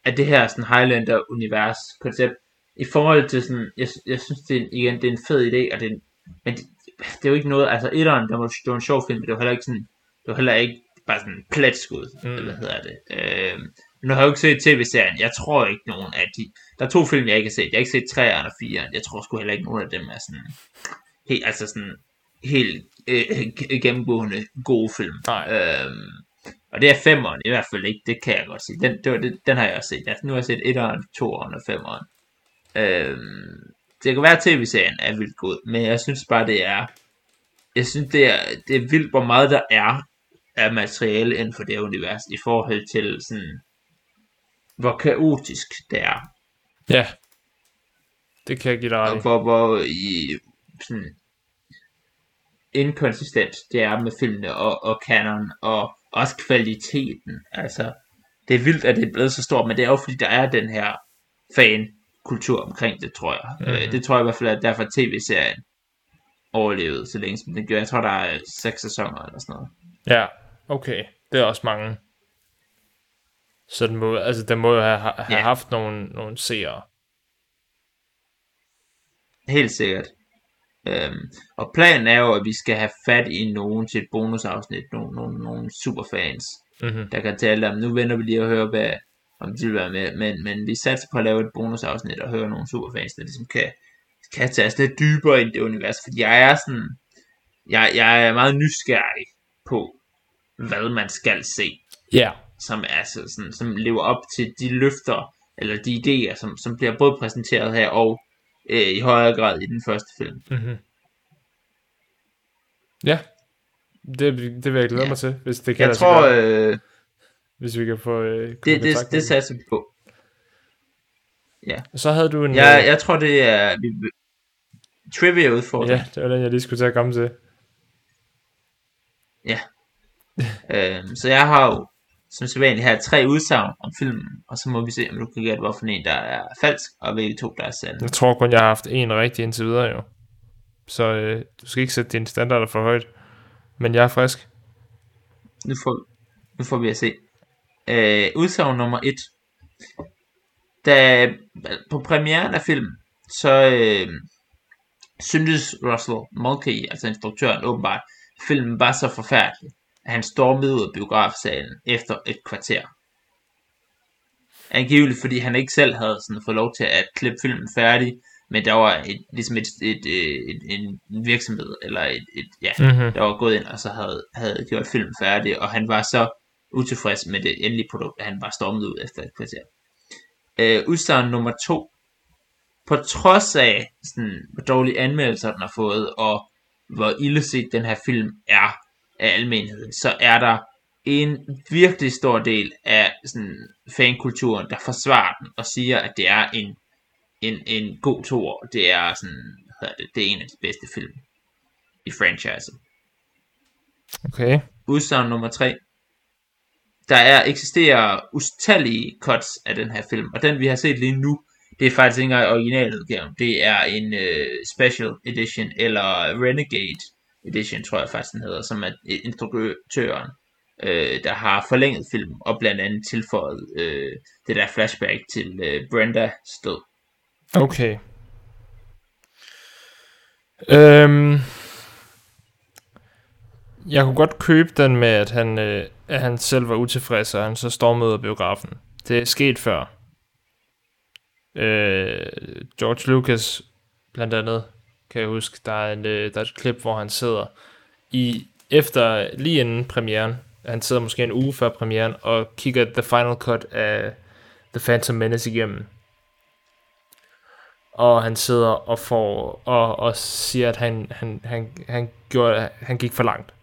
Speaker 2: at det her sådan Highlander-univers koncept, i forhold til sådan, jeg, jeg synes det er, igen, det er en fed idé, og det er, en- men det, det er jo ikke noget, altså etteren, der var, det var en sjov film, men det var heller ikke sådan, det var heller ikke bare sådan pletskud,
Speaker 3: Mm.
Speaker 2: eller hvad hedder det. Øh, nu har jeg jo ikke set tv-serien, jeg tror ikke nogen af de, der er to film, jeg ikke har set, jeg har ikke set 3'eren og 4'eren, jeg tror sgu heller ikke nogen af dem er sådan, helt, altså sådan, helt øh, gennemgående gode film.
Speaker 3: Nej.
Speaker 2: Øhm, og det er femeren i hvert fald ikke, det kan jeg godt sige. Den, det var, det, den har jeg også set. Altså, nu har jeg set etteren, toeren og femeren. Øhm, det kan være, at tv-serien er vildt god, men jeg synes bare, det er... Jeg synes, det er, det er vildt, hvor meget der er af materiale inden for det univers, i forhold til sådan, hvor kaotisk det er.
Speaker 3: Ja. Det kan jeg give dig ret
Speaker 2: Og
Speaker 3: i.
Speaker 2: hvor, hvor i, sådan, inkonsistent det er med filmene og, og canon, og også kvaliteten. Altså, det er vildt, at det er blevet så stort, men det er jo fordi, der er den her fan-kultur omkring det, tror jeg.
Speaker 3: Mhm.
Speaker 2: Mm-hmm. Øh, det tror jeg i hvert fald, at derfor tv-serien overlevede så længe som den gjorde. Jeg tror, der er seks sæsoner eller sådan noget.
Speaker 3: Ja, okay. Det er også mange. Så den må, altså, den må jo have, have
Speaker 2: Ja.
Speaker 3: haft nogle, nogle seere.
Speaker 2: Helt sikkert. Øhm, og planen er jo, at vi skal have fat i nogen til et bonusafsnit, nogle, nogle, nogle superfans,
Speaker 3: Mm-hmm.
Speaker 2: der kan tale om, nu venter vi lige og høre, hvad, om de vil være med, men, men vi satser på at lave et bonusafsnit og høre nogle superfans, der ligesom kan, kan tage os lidt dybere ind i det univers, fordi jeg er sådan, jeg, jeg er meget nysgerrig på, hvad man skal se,
Speaker 3: Ja.
Speaker 2: som, er så sådan, som lever op til de løfter, eller de idéer, som, som bliver både præsenteret her, og øh, i højere grad i den første film.
Speaker 3: Mm-hmm. Ja. Det, det vil jeg glæde
Speaker 2: Ja.
Speaker 3: mig til, hvis det kan
Speaker 2: Jeg tror,
Speaker 3: gøre.
Speaker 2: øh,
Speaker 3: hvis vi kan få øh,
Speaker 2: det, det, det satser vi på.
Speaker 3: Så havde du en...
Speaker 2: Jeg,
Speaker 3: øh,
Speaker 2: jeg tror, det er vi, trivia udfordring.
Speaker 3: Ja, det var den, jeg lige skulle til at komme til.
Speaker 2: Øhm, så jeg har jo som sædvanligt her tre udsagn om filmen, og så må vi se, om du kan gætte, hvorfor en der er falsk, og hvilke to, der er sande.
Speaker 3: Jeg tror kun, jeg har haft en rigtig indtil videre, jo. Så øh, du skal ikke sætte dine standarder for højt. Men jeg er frisk.
Speaker 2: Nu får, nu får vi at se. Øh, udsagn nummer et. Da, på premieren af filmen, så øh, syntes Russell Mulcahy, altså instruktøren, åbenbart, filmen var så forfærdelig, at han stormede ud af biografsalen efter et kvarter. Angiveligt, fordi han ikke selv havde sådan fået lov til at klippe filmen færdig, men der var et, ligesom et, et, et, et, en virksomhed, eller et, et ja,
Speaker 3: Mm-hmm.
Speaker 2: der var gået ind og så havde, havde gjort filmen færdig, og han var så utilfreds med det endelige produkt, at han bare stormede ud efter et kvarter. Øh, udsagn nummer to. På trods af, sådan, hvor dårlige anmeldelser den har fået, og hvor illeset den her film er af almenheden, så er der en virkelig stor del af sådan, fankulturen, der forsvarer den, og siger, at det er en, en, en god toer. Det er sådan, hvad det, det er en af de bedste film i franchisen.
Speaker 3: Okay.
Speaker 2: Udsagn nummer 3. Der er eksisterer utallige cuts af den her film, og den vi har set lige nu, det er faktisk ikke engang originaludgaven. Det er en øh, special edition, eller Renegade edition, tror jeg faktisk den hedder, som er instruktøren, øh, der har forlænget filmen, og blandt andet tilføjet øh, det der flashback til øh, Brenda død.
Speaker 3: Okay. Øhm, jeg kunne godt købe den med, at han, øh, at han selv var utilfreds, og han så stormede biografen. Det er sket før. Øh, George Lucas, blandt andet, kan jeg huske, der er, en, øh, der er et klip, hvor han sidder i efter lige inden premieren. Han sidder måske en uge før premieren og kigger the final cut af The Phantom Menace igennem og han sidder og får og, og siger, at han, han, han, han, gjorde, han gik for langt.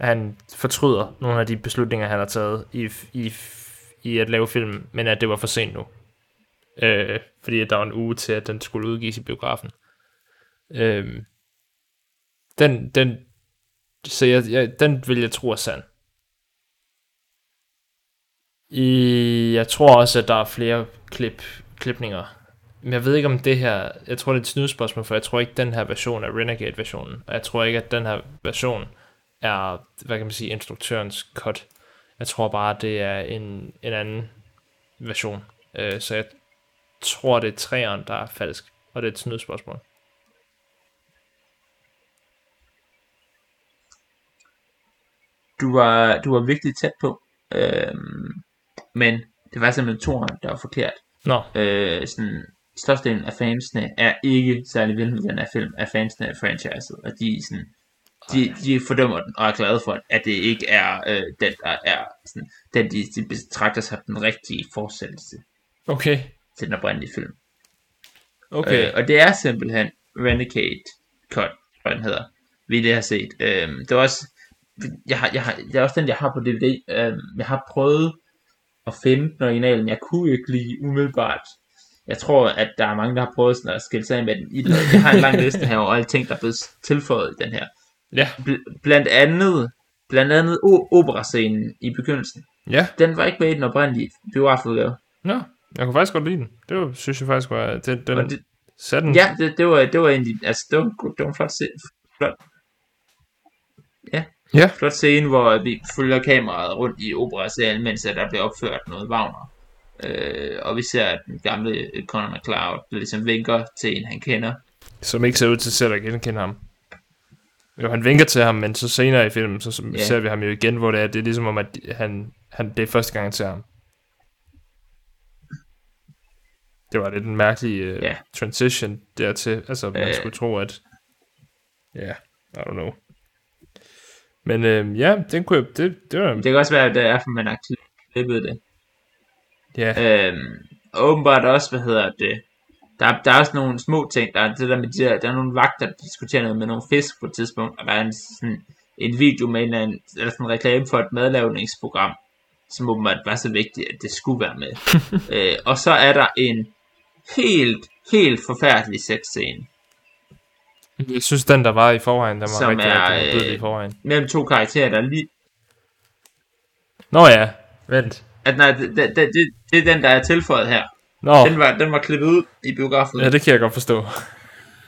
Speaker 3: Han fortryder nogle af de beslutninger, han har taget i, i, i at lave filmen, men at det var for sent nu. Øh, fordi der var en uge til, at den skulle udgives i biografen. Øhm, den, den, så jeg, jeg, den vil jeg tro er sand. I, jeg tror også, at der er flere klip, klipninger. Men jeg ved ikke om det her, jeg tror det er et snydspørgsmål, for jeg tror ikke, den her version er Renegade-versionen. Og jeg tror ikke, at den her version er, hvad kan man sige, instruktørens cut. Jeg tror bare, det er en, en anden version. Øh, så jeg tror, det er træeren, der er falsk. Og det er et snydspørgsmål.
Speaker 2: Du var, du var virkelig tæt på. Øhm, men det var simpelthen toren, der var forkert.
Speaker 3: Nå,
Speaker 2: Øh, sådan, størstedelen af fansene er ikke særlig vilde med den her film, af fansene af franchiset, og de, sådan, de, de fordømmer den, og er glade for, at det ikke er øh, den, der er sådan, den, de, de betragter sig den rigtige fortsættelse
Speaker 3: okay.
Speaker 2: til den oprindelige film.
Speaker 3: Okay.
Speaker 2: Øh, og det er simpelthen Renegade Cut, hvad den hedder, vi lige har set. Øh, det var også, jeg har, jeg har, det er også den, jeg har på DVD. Øh, jeg har prøvet at finde den originalen. Jeg kunne ikke lige umiddelbart. Jeg tror, at der er mange, der har prøvet sådan at skille sig af med den. Jeg har en lang liste her over alle ting, der er blevet tilføjet i den her.
Speaker 3: Ja.
Speaker 2: Bl- blandt andet, blandt andet o- operascenen i begyndelsen.
Speaker 3: Ja.
Speaker 2: Den var ikke med i den oprindelige biografudgave.
Speaker 3: Nå, jeg kunne faktisk godt lide den. Det var, synes jeg faktisk var... Den, den
Speaker 2: Og det,
Speaker 3: den.
Speaker 2: ja, det, det, var, det var egentlig, altså det var, det var en flot, se, flot,
Speaker 3: Ja.
Speaker 2: Flot scene, hvor vi følger kameraet rundt i operasalen, mens der bliver opført noget Wagner. Øh, og vi ser, at den gamle Conor McLeod ligesom vinker til en, han kender.
Speaker 3: Som ikke ser ud til selv at genkende ham. Jo, han vinker til ham, men så senere i filmen, så,
Speaker 2: Ja.
Speaker 3: ser vi ham jo igen, hvor det er, det er ligesom om, at han, han, det er første gang, han ser ham. Det var lidt en mærkelig uh,
Speaker 2: Ja.
Speaker 3: transition dertil. Altså, man
Speaker 2: Øh.
Speaker 3: skulle tro, at... Ja, I don't know. Men øh, ja, den kunne jeg... Det, det var...
Speaker 2: Det kan også være, at det er, for man har klippet det.
Speaker 3: Ja,
Speaker 2: Øhm, og åbenbart også, hvad hedder det, der, der er også nogle små ting, der er det der med de der, der er nogle vagter, der diskuterer noget med nogle fisk på et tidspunkt, og der er en, sådan, en video med en, eller anden- eller sådan en reklame for et madlavningsprogram, som åbenbart var så vigtigt, at det skulle være med. øh, og så er der en helt, helt forfærdelig sexscene,
Speaker 3: jeg synes, den der var i forvejen, den var
Speaker 2: Som
Speaker 3: rigtig,
Speaker 2: er,
Speaker 3: rigtig modbydelig i
Speaker 2: øh,
Speaker 3: forvejen.
Speaker 2: mellem to karakterer, der lige,
Speaker 3: Nå ja, vent.
Speaker 2: at nej, det, det, det, det er den, der er tilføjet her.
Speaker 3: Nå,
Speaker 2: Den var, den var klippet ud i biografen.
Speaker 3: ja, det kan jeg godt forstå.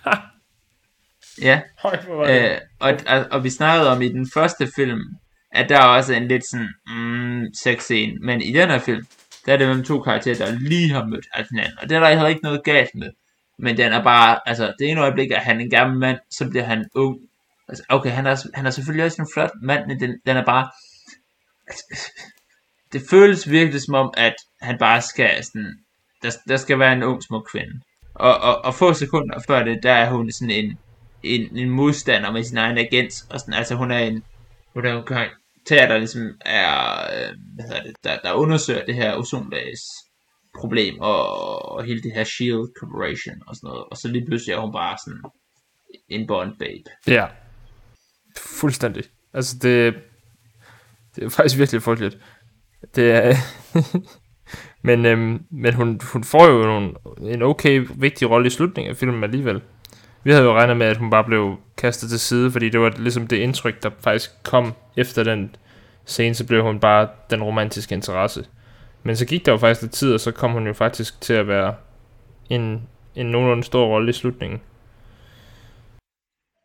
Speaker 2: ja.
Speaker 3: Høj.
Speaker 2: Øh, og, og, og vi snakkede om i den første film, at der er også en lidt sådan mm, sexscene, men i den her film, der er det mellem to karakterer, der lige har mødt hinanden, og det er der heller ikke noget galt med. Men den er bare, altså det ene øjeblik er han en gammel mand, så bliver han ung. Altså, okay, han er, han er selvfølgelig også en flot mand, men den, den er bare, altså, det føles virkelig som om, at han bare skal sådan, der, der skal være en ung smuk kvinde. Og, og, og få sekunder før det, der er hun sådan en, en, en modstander med sin egen agent, og sådan, altså hun er en, hun er en karakter, der ligesom er, øh, hvad hedder det, der, der undersøger det her ozonlags problem, og, og hele det her SHIELD Corporation, og sådan noget, og så lige pludselig er hun bare sådan en Bond babe.
Speaker 3: Ja. Fuldstændig. Altså, det, det er faktisk virkelig frygteligt. Det er... men øhm, men hun, hun får jo nogle, en okay vigtig rolle i slutningen af filmen alligevel. Vi havde jo regnet med, at hun bare blev kastet til side, fordi det var ligesom det indtryk, der faktisk kom efter den scene, så blev hun bare den romantiske interesse. Men så gik der jo faktisk lidt tid, og så kom hun jo faktisk til at være en, en nogenlunde stor rolle i slutningen.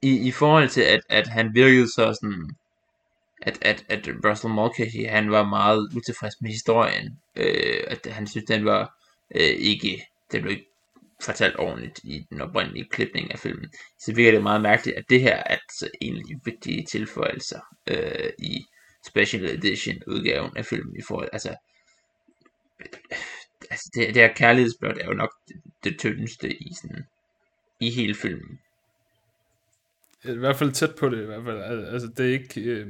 Speaker 2: I, i forhold til, at, at han virkede så sådan, at, at, at Russell Mulcahy, han var meget utilfreds med historien, øh, at han synes, den var øh, ikke, den blev ikke fortalt ordentligt i den oprindelige klipning af filmen. Så virker det meget mærkeligt, at det her er altså en af de vigtige tilføjelser øh, i special edition udgaven af filmen i forhold, altså, altså det, det her kærlighedsblot er jo nok det, det tyndeste i sådan, i hele filmen.
Speaker 3: I hvert fald tæt på det, i hvert fald. Al- Altså, det er ikke... Øh,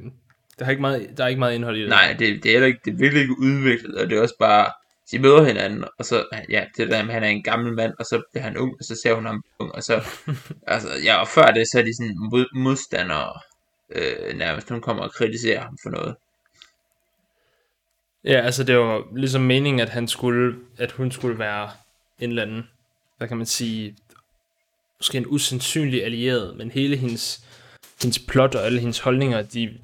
Speaker 3: der, er ikke meget, der er ikke meget indhold i det.
Speaker 2: Nej, det, det er heller ikke, det er virkelig ikke udviklet, og det er også bare, de møder hinanden, og så, ja, det der med, han er en gammel mand, og så bliver han ung, og så ser hun ham ung, og så, altså, ja, og før det, så er de sådan mod, modstandere, øh, nærmest, hun kommer og kritiserer ham for noget.
Speaker 3: Ja, altså det var ligesom meningen, at han skulle, at hun skulle være en eller anden, hvad kan man sige, måske en usandsynlig allieret, men hele hendes, hendes plot og alle hendes holdninger, de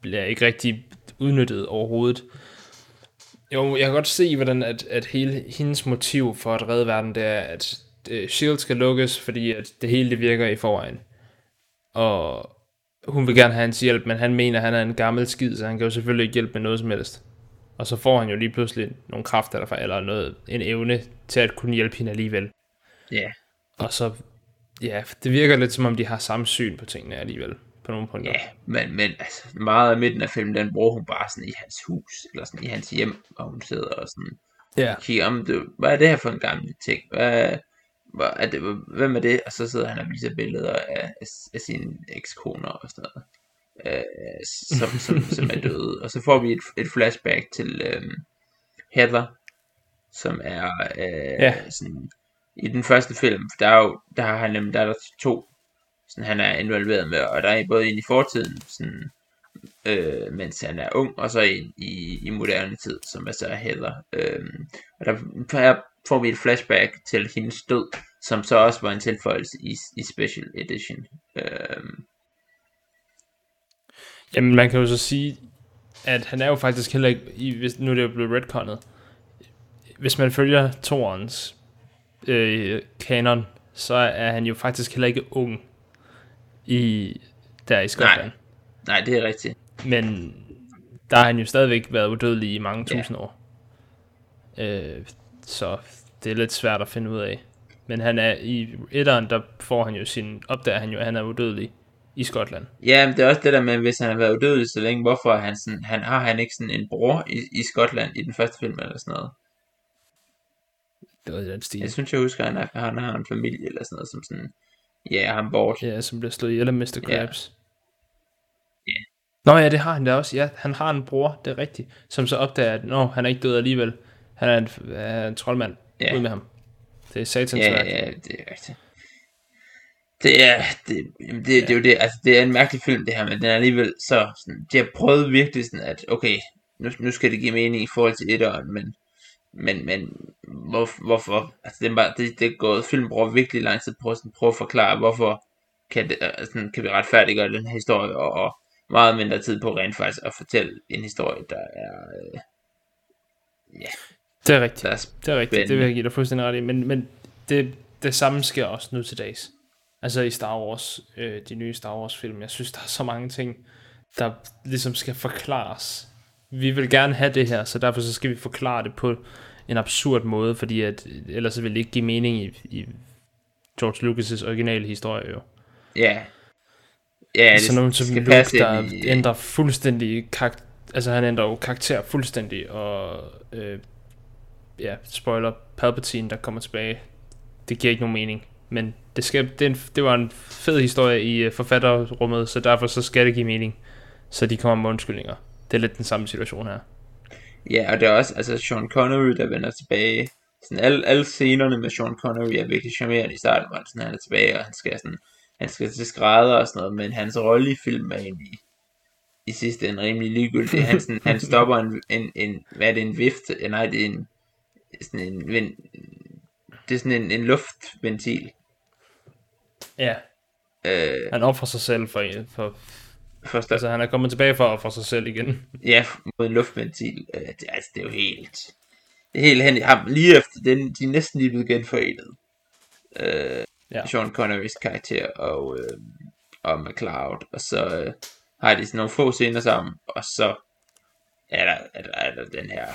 Speaker 3: bliver ikke rigtig udnyttet overhovedet. Jo, jeg kan godt se, hvordan at, at hele hendes motiv for at redde verden, det er, at øh, uh, S.H.I.E.L.D. skal lukkes, fordi at det hele det virker i forvejen. Og hun vil gerne have hans hjælp, men han mener, at han er en gammel skid, så han kan jo selvfølgelig ikke hjælpe med noget som helst. Og så får han jo lige pludselig nogle kræfter, eller, eller noget, en evne til at kunne hjælpe hende alligevel.
Speaker 2: Ja. Yeah.
Speaker 3: Og så, ja, det virker lidt som om, de har samme syn på tingene alligevel, på nogle punkter.
Speaker 2: Ja, men, men altså, meget af midten af filmen, den bruger hun bare sådan i hans hus, eller sådan i hans hjem, og hun sidder og sådan,
Speaker 3: Ja,
Speaker 2: kigger om, det, hvad er det her for en gammel ting? Hvad, hvad er det, hvem er det? Og så sidder han og viser billeder af, af, af sine ekskoner og sådan noget, øh, som, som, som er døde. Og så får vi et, et flashback til øh, Heather, som er øh,
Speaker 3: Ja.
Speaker 2: sådan, i den første film, for der er jo, der har han nemlig, der er der to, sådan han er involveret med, og der er både en i fortiden, sådan, øh, mens han er ung, og så en i, i moderne tid, som er så Heather. Øh, og der her får vi et flashback til hendes død, som så også var en tilføjelse i, i Special Edition. Øh,
Speaker 3: Jamen, man kan jo så sige, at han er jo faktisk heller ikke, i, hvis, nu er det jo blevet retconnet, hvis man følger Torens øh, kanon, så er han jo faktisk heller ikke ung i, der i Skotland.
Speaker 2: nej, det er rigtigt.
Speaker 3: Men der har han jo stadigvæk været udødelig i mange
Speaker 2: Ja.
Speaker 3: tusind år. Øh, så det er lidt svært at finde ud af. Men han er i etteren, der får han jo sin, opdager han jo, at han er udødelig i Skotland.
Speaker 2: Ja, men det er også det der med, hvis han har været udødelig så længe, hvorfor han sådan, han har han ikke sådan en bror i, i Skotland i den første film eller sådan noget.
Speaker 3: Det var den stil.
Speaker 2: Jeg synes, jeg husker, at han, han har en familie eller sådan noget, som sådan, ja, han bort.
Speaker 3: Ja, som bliver slået ihjel af Mr.
Speaker 2: Ja.
Speaker 3: Krabs.
Speaker 2: Ja.
Speaker 3: Nå ja, det har han da også. Ja, han har en bror, det er rigtigt. Som så opdager, at nå, han er ikke død alligevel. Han er en, er en troldmand.
Speaker 2: Ja.
Speaker 3: Ud med ham. Det er satans
Speaker 2: Ja,
Speaker 3: værk.
Speaker 2: ja, det er rigtigt. Det er, det, jamen det, det er jo det, altså det er en mærkelig film det her, men den er alligevel så sådan, de har prøvet virkelig sådan at, okay, nu, nu skal det give mening i forhold til etteren, men, men, men hvor, hvorfor, altså det er bare, det, det er gået, filmen bruger virkelig lang tid på at sådan, prøve at forklare, hvorfor kan, det, altså, kan vi retfærdiggøre den her historie, og, og meget mindre tid på rent faktisk at fortælle en historie, der er, øh,
Speaker 3: Det er rigtigt.
Speaker 2: er
Speaker 3: Det er rigtigt, det vil jeg give dig fuldstændig ret i. Men, men det, det samme sker også nu til dags. Altså i Star Wars, øh, de nye Star Wars film. Jeg synes, der er så mange ting, der ligesom skal forklares. Vi vil gerne have det her, så derfor så skal vi forklare det på en absurd måde, fordi at, ellers så vil det ikke give mening i, i George Lucas' originale historie jo.
Speaker 2: ja, ja, det
Speaker 3: Sådan nogen som
Speaker 2: skal
Speaker 3: Luke, der
Speaker 2: ind i-
Speaker 3: ændrer fuldstændig karakter, altså han ændrer jo karakter fuldstændig, og øh, ja, spoiler, Palpatine, der kommer tilbage, det giver ikke nogen mening, men det, skal, det, en, det var en fed historie i øh, forfatterrummet, så derfor så skal det give mening, så de kommer med undskyldninger. Det er lidt den samme situation her.
Speaker 2: Ja, og det er også, altså Sean Connery, der vender tilbage. Sådan alle, alle scenerne med Sean Connery er virkelig charmerende i starten, hvor han, sådan, han er tilbage, og han skal sådan, han skal til skrædder og sådan noget, men hans rolle i filmen er egentlig i sidste ende rimelig ligegyldig. Han, sådan, han stopper en, en, en, hvad er det, en vifte? Eh, Nej, det er en, sådan en, vind, det er sådan en, en luftventil.
Speaker 3: Ja,
Speaker 2: Øh,
Speaker 3: han offrer sig selv for, for
Speaker 2: for stop,
Speaker 3: altså han er kommet tilbage for at ofre sig selv igen.
Speaker 2: ja, mod en luftventil. Øh, det, altså, det er jo helt, det er helt hen i ham. Lige efter den, de er næsten lige blevet genforenet. Øh,
Speaker 3: Ja.
Speaker 2: Sean Connerys karakter og, øh, og McCloud, og så øh, har de sådan nogle få scener sammen, og så er der, er der, er der den her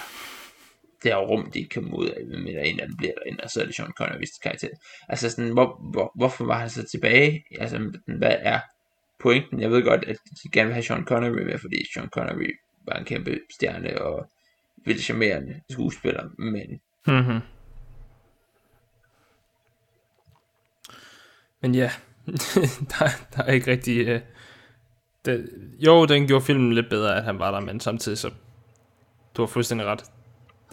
Speaker 2: det her rum, de ikke kommer ud af, med en af bliver derinde, og så er det Sean Connerys karakter. Altså sådan, hvor, hvor, hvorfor var han så tilbage? Altså, hvad er pointen? Jeg ved godt, at de gerne vil have Sean Connery med, fordi Sean Connery var en kæmpe stjerne og vildt charmerende skuespiller, men
Speaker 3: Mm-hmm. Men ja, der, der er ikke rigtig... Uh, det, jo, den gjorde filmen lidt bedre, at han var der, men samtidig så... Du har fuldstændig ret.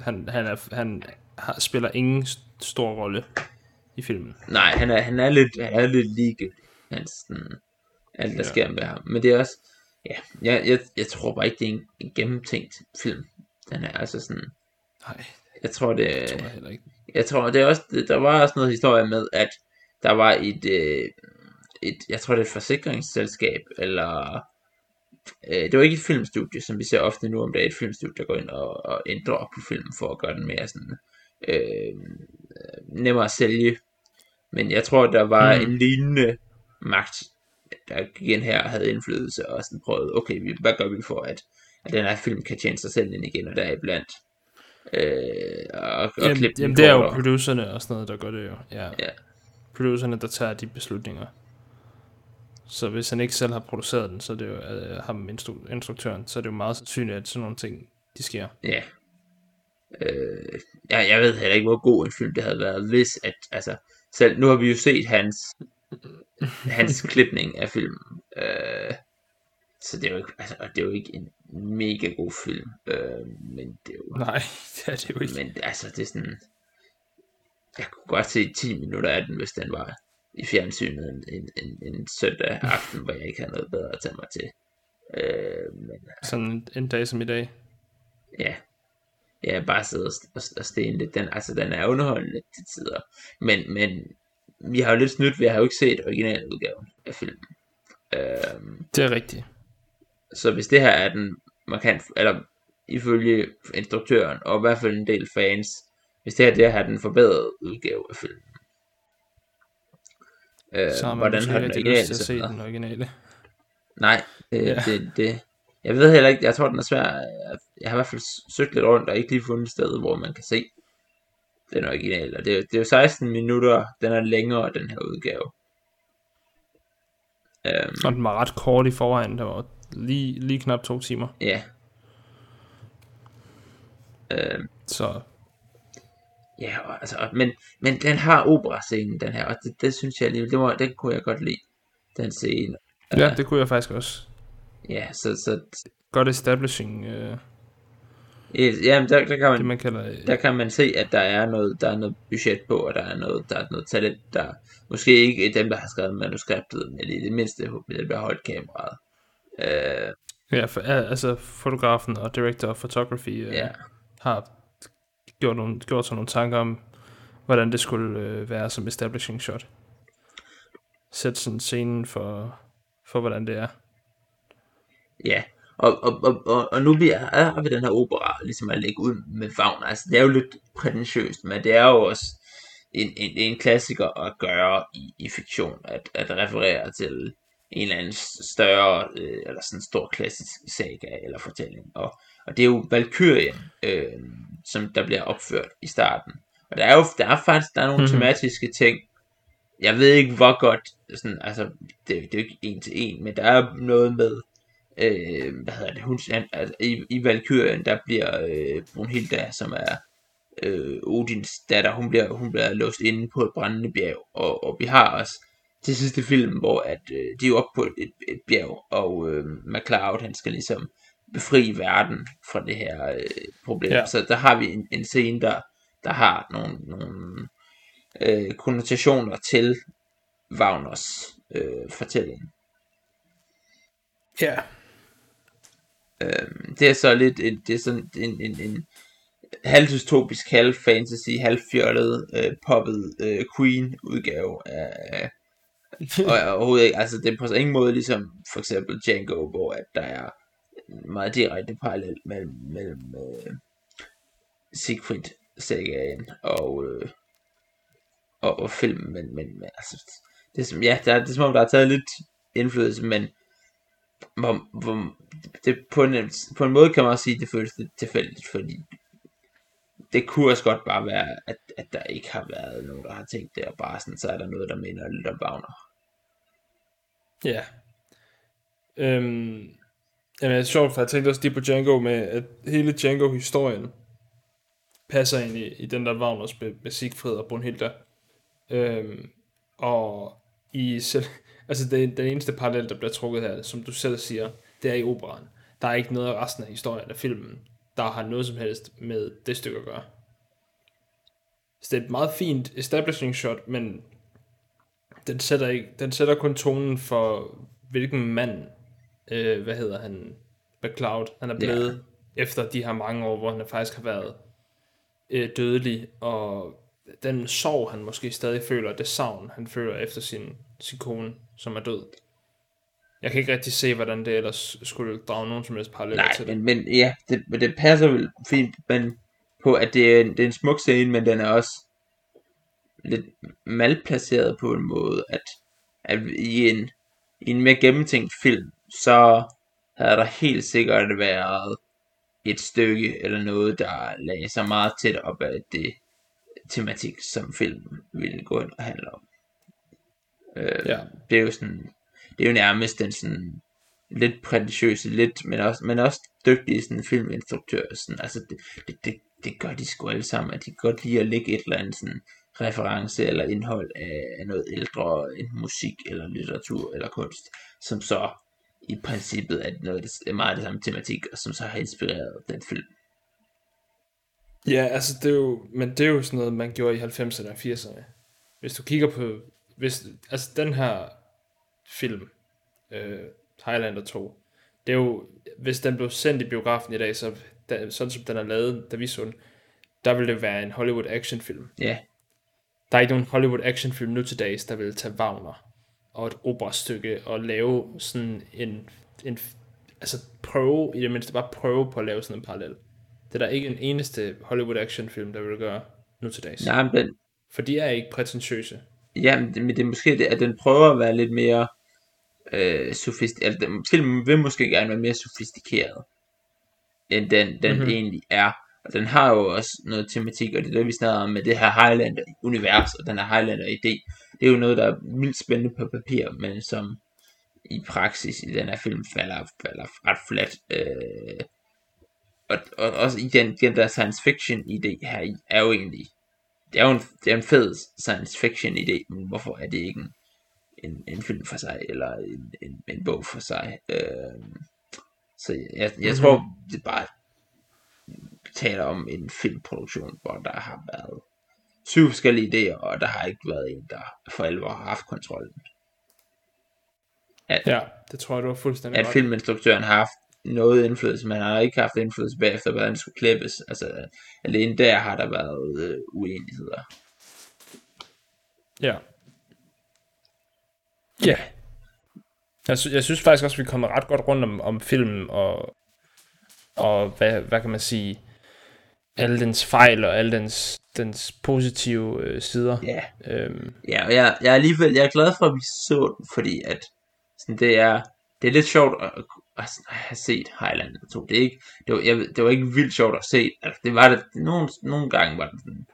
Speaker 3: Han, han, er, han har, spiller ingen st- stor rolle i filmen.
Speaker 2: Nej, han er, han er lidt, han er lidt ligegyldig. Han sådan, alt der
Speaker 3: ja.
Speaker 2: sker med ham. Men det er også, ja, jeg, jeg, jeg tror bare ikke, det er en, en gennemtænkt film. Den er altså sådan,
Speaker 3: Nej,
Speaker 2: jeg tror det,
Speaker 3: det tror jeg heller ikke.
Speaker 2: jeg tror det er også, der var også noget historie med, at der var et, øh, et jeg tror det er et forsikringsselskab, eller øh, det var ikke et filmstudie, som vi ser ofte nu om det er et filmstudie, der går ind og, og ændrer på filmen for at gøre den mere sådan, øh, nemmere at sælge. Men jeg tror, der var mm. en lignende magt, der gik ind her og havde indflydelse og sådan prøvede, okay, hvad gør vi for, at, at den her film kan tjene sig selv ind igen, og der er iblandt
Speaker 3: øh, og, og jamen, klippe jamen, det er jo producerne og sådan noget, der gør det jo. Ja. ja. Producerne, der tager de beslutninger. Så hvis han ikke selv har produceret den, så er det jo uh, ham instru- instruktøren, så er det jo meget sandsynligt, at sådan nogle ting, de sker.
Speaker 2: Ja. Øh, jeg, jeg ved heller ikke, hvor god en film det havde været, hvis at, altså, selv, nu har vi jo set hans, hans klipning af filmen. Øh, så det er jo ikke, altså, det er jo ikke en mega god film. Øh, men det er jo...
Speaker 3: Nej, det er det jo ikke.
Speaker 2: Men altså, det er sådan... Jeg kunne godt se 10 minutter af den, hvis den var i fjernsynet en, en, en, en søndag aften, hvor jeg ikke havde noget bedre at tage mig til. Øh, men,
Speaker 3: Sådan en, en dag som i dag?
Speaker 2: Ja. Ja, bare sidde og, og, og stene lidt. Den, altså, den er underholdende til tider. Men, men vi har jo lidt snydt, vi har jo ikke set originaludgaven af filmen.
Speaker 3: Øh, det er rigtigt.
Speaker 2: Så hvis det her er den markant, eller ifølge instruktøren, og i hvert fald en del fans, hvis det her det her er den forbedrede udgave af filmen.
Speaker 3: Øh, så har man hvordan har den lyst til at se den originale.
Speaker 2: Nej, det, ja. det, det, jeg ved heller ikke, jeg tror den er svær, jeg har i hvert fald søgt lidt rundt, og ikke lige fundet et sted, hvor man kan se den originale, og det, det er jo 16 minutter, den er længere, den her udgave.
Speaker 3: Um, og den var ret kort i forvejen, der var Lige, lige knap to timer.
Speaker 2: Ja.
Speaker 3: Øh, så.
Speaker 2: Ja, altså, men, men den har operascenen, den her, og det, det synes jeg alligevel, det, var, det kunne jeg godt lide, den scene.
Speaker 3: Ja, uh, det kunne jeg faktisk også.
Speaker 2: Ja, så... så
Speaker 3: Godt establishing. Uh,
Speaker 2: Jamen, der, der, kan man,
Speaker 3: det, man kalder,
Speaker 2: der kan man se, at der er noget, der er noget budget på, og der er noget, der er noget talent, der måske ikke dem, der har skrevet manuskriptet, men i det mindste vil have holdt kameraet.
Speaker 3: Øh, ja, for, altså fotografen og director of photography øh, ja. har gjort, nogle, gjort sig nogle tanker om, hvordan det skulle øh, være som establishing shot. Sæt sådan scenen for, for hvordan det er.
Speaker 2: Ja, og, og, og, og, og nu vi er vi den her opera ligesom at lægge ud med Wagner. Altså, det er jo lidt prætentiøst, men det er jo også en, en, en klassiker at gøre i, i fiktion, at, at referere til en eller anden større, øh, eller sådan en stor klassisk saga eller fortælling. Og, og det er jo Valkyrien, øh, som der bliver opført i starten. Og der er jo der er faktisk der er nogle mm-hmm. tematiske ting. Jeg ved ikke hvor godt, sådan, altså det, det er jo ikke en til en, men der er noget med, øh, hvad hedder det, hun, altså, i, i Valkyrien, der bliver øh, Brunhilda, som er øh, Odins datter, hun bliver, hun bliver låst inde på et brændende bjerg, og, og vi har også til sidste film, hvor at, øh, de er oppe på et, et bjerg, og øh, McCloud, han skal ligesom befri verden fra det her øh, problem. Ja. Så der har vi en, en scene, der, der har nogle, nogle øh, konnotationer til Wagners øh, fortælling.
Speaker 3: Ja.
Speaker 2: Øh, det er så lidt en, det er sådan en, en, en halvdystopisk, halv fantasy, halv fjollet, øh, poppet øh, Queen udgave af, og overhovedet ikke, altså det er på ingen måde ligesom for eksempel Django, hvor at der er meget direkte parallel mellem, mellem øh, Siegfried sagaen og, øh, og, og filmen, men, men, men altså, det er, som, ja, der, det er som om der har taget lidt indflydelse, men hvor, hvor, det, på, en, på en måde kan man også sige, at det føles lidt tilfældigt, fordi det kunne også godt bare være, at, at der ikke har været nogen, der har tænkt det, og bare sådan, så er der noget, der minder lidt om Wagner.
Speaker 3: Ja. Øhm, jamen, det er sjovt, for jeg tænkte også lige på Django med, at hele Django-historien passer ind i, i den der Wagners med, med Siegfried og Brunhilde. Øhm, og i selv, altså det, den eneste parallel, der bliver trukket her, som du selv siger, det er i operan. Der er ikke noget af resten af historien af filmen, der har noget som helst med det stykke at gøre. Så det er et meget fint establishing shot, men den sætter, ikke, den sætter kun tonen for, hvilken mand, øh, hvad hedder han, McCloud, han er blevet yeah. efter de her mange år, hvor han faktisk har været øh, dødelig, og den sorg, han måske stadig føler, det savn, han føler efter sin, sin kone, som er død. Jeg kan ikke rigtig se, hvordan det ellers skulle drage nogen som helst paralleller
Speaker 2: Nej,
Speaker 3: til det.
Speaker 2: men, men ja, det, men det passer vel fint men på, at det er, en, det er en smuk scene, men den er også lidt malplaceret på en måde, at, at i en, i en mere gennemtænkt film, så havde der helt sikkert været et stykke eller noget, der lagde sig meget tæt op af det tematik, som filmen ville gå ind og handle om. Øh,
Speaker 3: Ja.
Speaker 2: Det er jo sådan, det er jo nærmest den sådan lidt prætentiøse, lidt, men også, men også dygtige sådan filminstruktør, sådan, altså det, det, det, det gør de sgu alle sammen, at de kan godt lide at lægge et eller andet sådan reference eller indhold af, af noget ældre, enten musik eller litteratur eller kunst, som så i princippet er noget det er meget det samme tematik, og som så har inspireret den film.
Speaker 3: Ja, altså det er jo, men det er jo sådan noget, man gjorde i 90'erne og 80'erne. Hvis du kigger på, hvis, altså den her film, øh, Highlander 2, det er jo, hvis den blev sendt i biografen i dag, så da, sådan som den er lavet, da vi så den, der ville det være en Hollywood actionfilm.
Speaker 2: Ja,
Speaker 3: Der er ikke nogen Hollywood actionfilm nu til dags, der vil tage Wagner og et operastykke og lave sådan en, en altså prøve, i det mindste bare prøve på at lave sådan en parallel. Det er der ikke en eneste Hollywood actionfilm, der vil gøre nu til dags.
Speaker 2: nej, men
Speaker 3: For de er ikke prætentiøse.
Speaker 2: Ja, men det, men det er måske det, at den prøver at være lidt mere øh, sofistikeret. Altså, den, filmen vil måske gerne være mere sofistikeret, end den, den
Speaker 3: Mhm.
Speaker 2: mm-hmm. egentlig er. Og den har jo også noget tematik, og det er det, vi snakker om med det her Highlander-univers, og den her Highlander-idé. Det er jo noget, der er vildt spændende på papir, men som i praksis i den her film falder, falder ret flat. Øh, og, og også i den, den der science fiction idé her i, er jo egentlig det er jo en, det er en fed science fiction idé, men hvorfor er det ikke en, en, en film for sig, eller en, en, en bog for sig? Øh, så jeg, jeg,
Speaker 3: Mhm.
Speaker 2: tror, det bare taler om en filmproduktion, hvor der har været syv forskellige idéer, og der har ikke været en, der for alvor har haft kontrollen.
Speaker 3: Ja, det tror jeg, du har fuldstændig
Speaker 2: At
Speaker 3: ret.
Speaker 2: filminstruktøren har haft noget indflydelse, men han har ikke haft indflydelse bagefter, hvordan det skulle klippes. Altså, alene der har der været øh, uenigheder.
Speaker 3: Ja. Ja. Jeg, sy- jeg synes faktisk også, at vi kommer ret godt rundt om, om filmen, og, og hvad, hvad kan man sige, alle dens fejl og alle dens, dens positive øh, sider.
Speaker 2: Ja,
Speaker 3: Øhm,
Speaker 2: Ja, og jeg, jeg er alligevel jeg er glad for, at vi så den, fordi at sådan, det er det er lidt sjovt at, at, at have set Highlander 2. Det, er ikke, det, var, jeg, det var ikke vildt sjovt at se. Altså, det var det, nogle, nogle gange var det sådan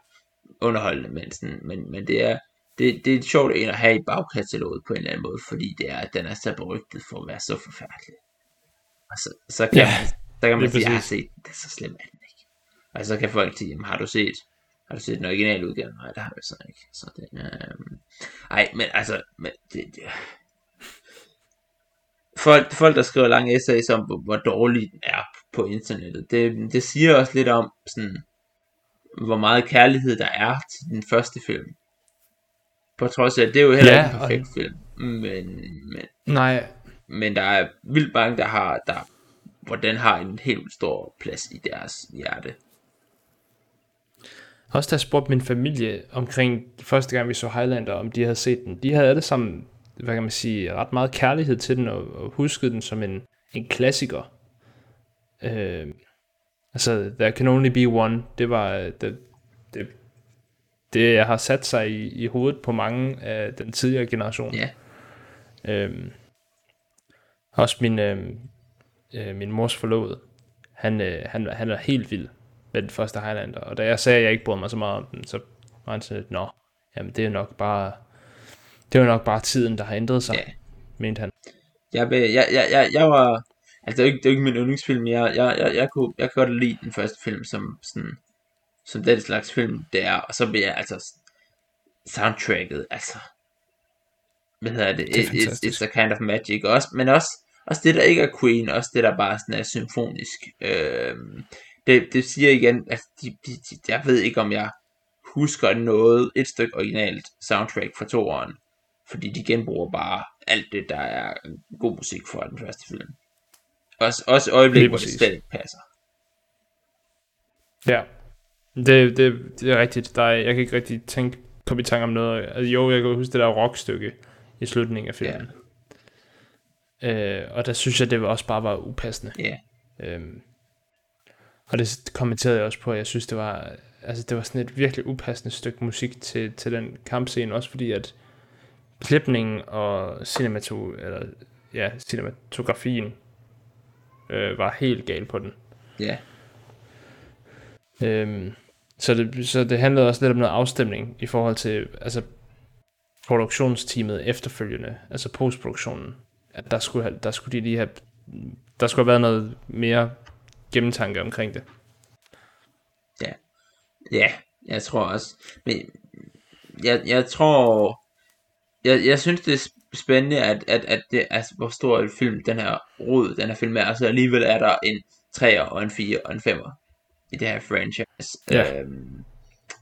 Speaker 2: underholdende, men, sådan, men, men det er det, det er et sjovt en at have i bagkataloget på en eller anden måde, fordi det er, den er så berygtet for at være så forfærdelig. Og så, så kan
Speaker 3: Ja,
Speaker 2: man, så kan man sige, jeg har set, det er så slemt den. Og så kan folk sige, jamen, har du set har du set den originale udgave? Nej, det har jeg så ikke. Så det, øhm... Ej, men altså, men det, det... Folk, folk, der skriver lange essays om, hvor, hvor dårlig den er på internettet, det, det siger også lidt om, sådan, hvor meget kærlighed der er til den første film. På trods af, at det er jo heller
Speaker 3: Ja,
Speaker 2: ikke en
Speaker 3: og-
Speaker 2: perfekt film. Men, men,
Speaker 3: nej,
Speaker 2: men der er vildt mange, der har, der, hvor den har en helt stor plads i deres hjerte.
Speaker 3: Også da jeg spurgte min familie omkring første gang vi så Highlander, om de havde set den. De havde alle sammen, hvad kan man sige, ret meget kærlighed til den, og, og huskede den som en, en klassiker. Øh, altså, There Can Only Be One, det var øh, det, det, det har sat sig i, i hovedet på mange af den tidligere generation.
Speaker 2: Ja,
Speaker 3: Øhm, også min, øhm, øh, min mors forlovede, han, øh, han, han er helt vild med den første Highlander, og da jeg sagde, at jeg ikke brød mig så meget om den, så var han sådan lidt, nå, jamen det er nok bare, det er jo nok bare tiden, der har ændret sig,
Speaker 2: Ja.
Speaker 3: mente han.
Speaker 2: jeg, jeg, jeg, jeg, jeg var, altså det er jo ikke, det er jo ikke min yndlingsfilm, jeg, jeg, jeg, jeg, kunne, jeg kan godt lide den første film som sådan, som den slags film det er, og så bliver jeg altså soundtracket, altså, hvad hedder det,
Speaker 3: Det
Speaker 2: It, it's, it's a kind of magic, også, men også, også det der ikke er Queen, også det der bare sådan er symfonisk, øhm, det, det siger igen, altså, de, de, de, jeg ved ikke om jeg husker noget, et stykke originalt soundtrack fra toeren, fordi de genbruger bare alt det, der er god musik for den første film. Også, også øjeblik, hvor det slet ikke passer.
Speaker 3: Ja, det, det, det er rigtigt. Der er, jeg kan ikke rigtig tænke på i tanke om noget. Altså, jo, jeg kan huske det der rockstykke i slutningen af filmen. Øh, og der synes jeg, det var også bare var upassende.
Speaker 2: Ja.
Speaker 3: Øhm, og det kommenterede jeg også på, at jeg synes, det var, altså, det var sådan et virkelig upassende stykke musik til, til den kampscene, også fordi at klipningen og cinemato, eller, ja, cinematografien øh, var helt gal på den.
Speaker 2: Ja.
Speaker 3: Øhm, så, det, så det handlede også lidt om noget afstemning i forhold til altså, produktionsteamet efterfølgende, altså postproduktionen. At der skulle, have, der skulle de lige have, der skulle have været noget mere gennemtanke omkring det.
Speaker 2: Ja. Ja, jeg tror også. Men jeg, jeg tror, jeg, jeg synes det er spændende, at, at, at det, altså, hvor stor en film den her rod, den her film er. Altså alligevel er der en 3'er og en 4 og en 5'er i det her franchise.
Speaker 3: Ja.
Speaker 2: Øhm,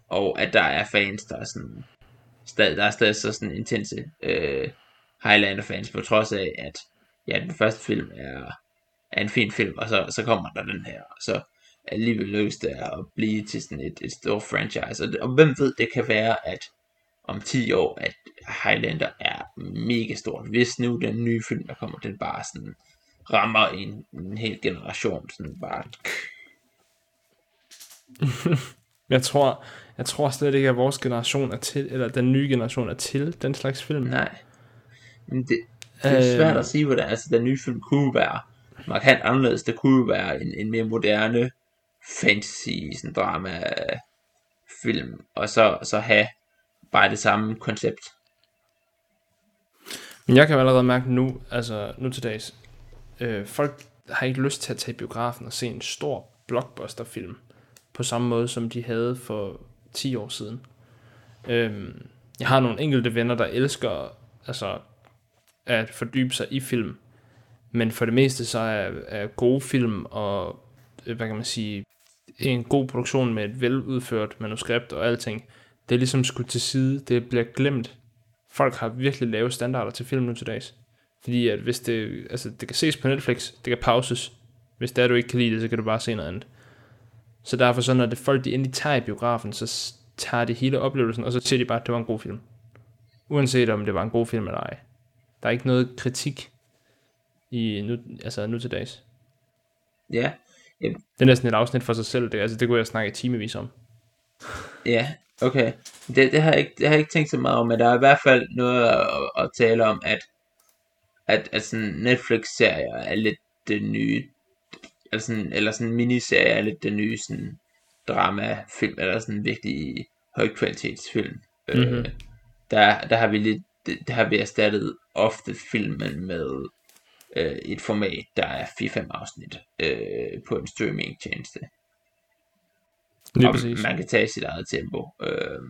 Speaker 2: og at der er fans, der er sådan, stadig, der er stadig så sådan intense øh, Highlander fans, på trods af, at ja, den første film er, er en fin film, og så, så kommer der den her, og så alligevel lykkes det at blive til sådan et, et stort franchise. Og, og hvem ved, det kan være, at om 10 år, at Highlander er mega stort. Hvis nu den nye film, der kommer, den bare sådan rammer en, en hel generation, sådan bare...
Speaker 3: Jeg tror, jeg tror slet ikke, at vores generation er til, eller den nye generation er til den slags film.
Speaker 2: Nej. Men det, det er svært at sige, hvordan altså, den nye film kunne være markant anderledes. Det kunne jo være en, en mere moderne fantasy, sådan drama øh, film, og så, så have bare det samme koncept.
Speaker 3: Men jeg kan jo allerede mærke nu, altså nu til dags, øh, folk har ikke lyst til at tage biografen og se en stor blockbuster-film, på samme måde som de havde for 10 år siden. Øhm, jeg har nogle enkelte venner, der elsker altså, at fordybe sig i film, men for det meste så er, er gode film og, øh, hvad kan man sige, en god produktion med et veludført manuskript og alting, det er ligesom skudt til side, det bliver glemt. Folk har virkelig lave standarder til film nu til dags. Fordi at hvis det, altså det kan ses på Netflix, det kan pauses. Hvis det er, du ikke kan lide det, så kan du bare se noget andet. Så derfor så, når det folk de endelig tager i biografen, så tager de hele oplevelsen, og så siger de bare, at det var en god film. Uanset om det var en god film eller ej. Der er ikke noget kritik i nu, altså nu til dags.
Speaker 2: Ja.
Speaker 3: Det er næsten et afsnit for sig selv. Det, altså, det kunne jeg snakke timevis om.
Speaker 2: Ja, okay. Det, det, har jeg ikke, det har jeg ikke tænkt så meget om, men der er i hvert fald noget at, at tale om, at, at, at sådan Netflix-serier er lidt det nye, eller sådan, eller sådan miniserie er lidt det nye sådan drama-film, eller sådan virkelig højkvalitetsfilm. Mm-hmm. Øh, der, der har vi lidt, det, der har vi erstattet ofte filmen med øh, et format, der er 4-5 afsnit øh, på en streaming-tjeneste.
Speaker 3: Lige
Speaker 2: og
Speaker 3: præcis.
Speaker 2: man kan tage sit eget tempo. Øh,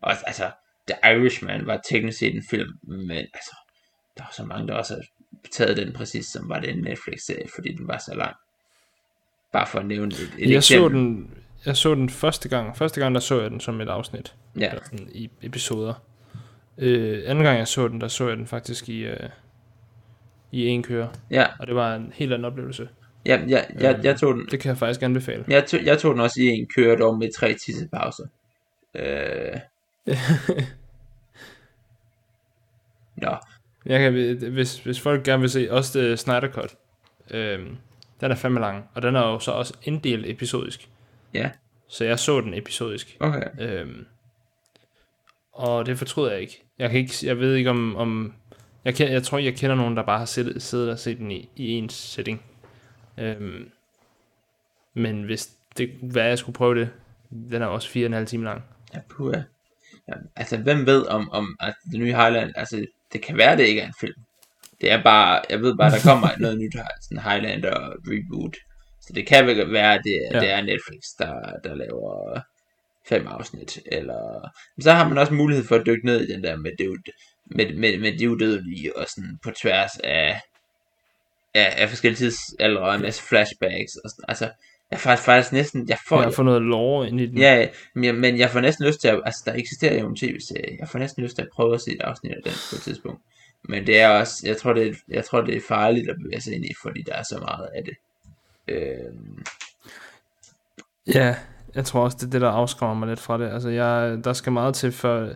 Speaker 2: og altså, The Irishman var teknisk set en film, men altså, der var så mange, der også har taget den præcis, som var det en Netflix-serie, fordi den var så lang. Bare for at nævne et, et
Speaker 3: jeg
Speaker 2: eksempel.
Speaker 3: så den, jeg så den første gang. Første gang, der så jeg den som et afsnit.
Speaker 2: Ja.
Speaker 3: I episoder. Øh, anden gang, jeg så den, der så jeg den faktisk i, øh, i en køre.
Speaker 2: Ja,
Speaker 3: Og det var en helt anden oplevelse.
Speaker 2: ja, ja, jeg, jeg, tog den,
Speaker 3: Det kan jeg faktisk anbefale.
Speaker 2: jeg, tog, jeg tog den også i en køre, dog med tre tissepauser. Øh, nå,
Speaker 3: Jeg kan, hvis, hvis folk gerne vil se også det Snyder Cut, øhm, den er fandme lang, og den er jo så også inddelt episodisk.
Speaker 2: ja,
Speaker 3: Så jeg så den episodisk.
Speaker 2: okay.
Speaker 3: Øhm, og det fortryder jeg ikke. Jeg, kan ikke, jeg ved ikke om... om jeg, kan, jeg tror, jeg kender nogen, der bare har siddet, siddet og set den i, i en setting. Øhm, men hvis det hvad jeg skulle prøve det, den er også fire og en halv time lang.
Speaker 2: Ja, puha. Ja, altså, hvem ved om, om at det nye Highland, altså, det kan være, det ikke er en film. Det er bare, jeg ved bare, der kommer noget nyt sådan Highlander reboot. Så det kan vel være, at det, ja.
Speaker 3: Ja.
Speaker 2: det er Netflix, der, der laver fem afsnit. Eller... Men så har man også mulighed for at dykke ned i den der med det, med, med, med de udødelige, og sådan på tværs af, af, af forskellige tidsaldre, og en masse flashbacks. Og sådan. Altså, jeg er faktisk, faktisk næsten, jeg får,
Speaker 3: Jeg fået noget lore ind i den.
Speaker 2: Ja, men jeg, men jeg får næsten lyst til at, altså der eksisterer jo en tv-serie, jeg får næsten lyst til at prøve at se et afsnit af den på et tidspunkt. Men det er også, jeg tror det er, jeg tror det er farligt at bevæge sig ind i, fordi der er så meget af det. Øhm,
Speaker 3: Ja, jeg tror også, det er det, der afskræmmer mig lidt fra det. Altså, jeg, der skal meget til, før,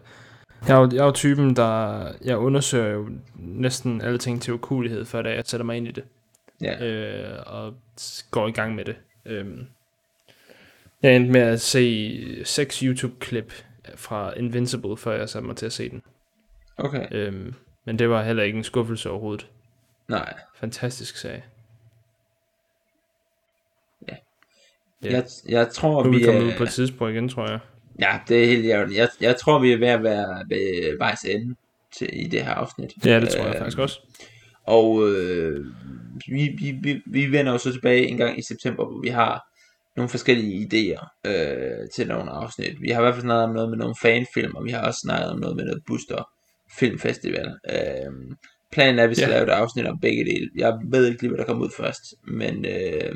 Speaker 3: Jeg er, jo, jeg er jo typen, der... Jeg undersøger jo næsten alle ting til ukulighed, før jeg sætter mig ind i det.
Speaker 2: Ja.
Speaker 3: Øh, og går i gang med det. Øhm, jeg endte med at se seks YouTube-klip fra Invincible, før jeg satte mig til at se den.
Speaker 2: Okay.
Speaker 3: Øhm, men det var heller ikke en skuffelse overhovedet.
Speaker 2: Nej.
Speaker 3: Fantastisk serie.
Speaker 2: Ja.
Speaker 3: Ja.
Speaker 2: Jeg, jeg tror,
Speaker 3: Nu er
Speaker 2: vi
Speaker 3: vi kommet ud på et tidspunkt igen, tror jeg.
Speaker 2: Ja, det er helt jævligt. Jeg, jeg tror, vi er ved at være ved vejs ende til, i det her afsnit.
Speaker 3: Ja, det tror jeg
Speaker 2: Øh,
Speaker 3: faktisk også.
Speaker 2: Og øh, vi, vi, vi, vi vender jo så tilbage en gang i september, hvor vi har nogle forskellige idéer øh, til nogle afsnit. Vi har i hvert fald snakket om noget med nogle fanfilm, og vi har også snakket om noget med noget Booster Filmfestival. Øh, planen er, at vi skal
Speaker 3: Ja.
Speaker 2: lave et afsnit om begge dele. Jeg ved ikke lige, hvad der kommer ud først, men øh,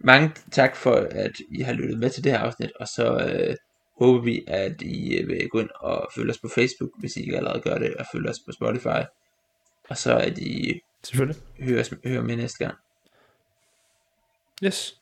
Speaker 2: mange tak for, at I har lyttet med til det her afsnit, og så øh, håber vi, at I øh, vil gå ind og følge os på Facebook, hvis I ikke allerede gør det, og følge os på Spotify. Og så at I
Speaker 3: Selvfølgelig.
Speaker 2: hører, hører med næste gang.
Speaker 3: Yes.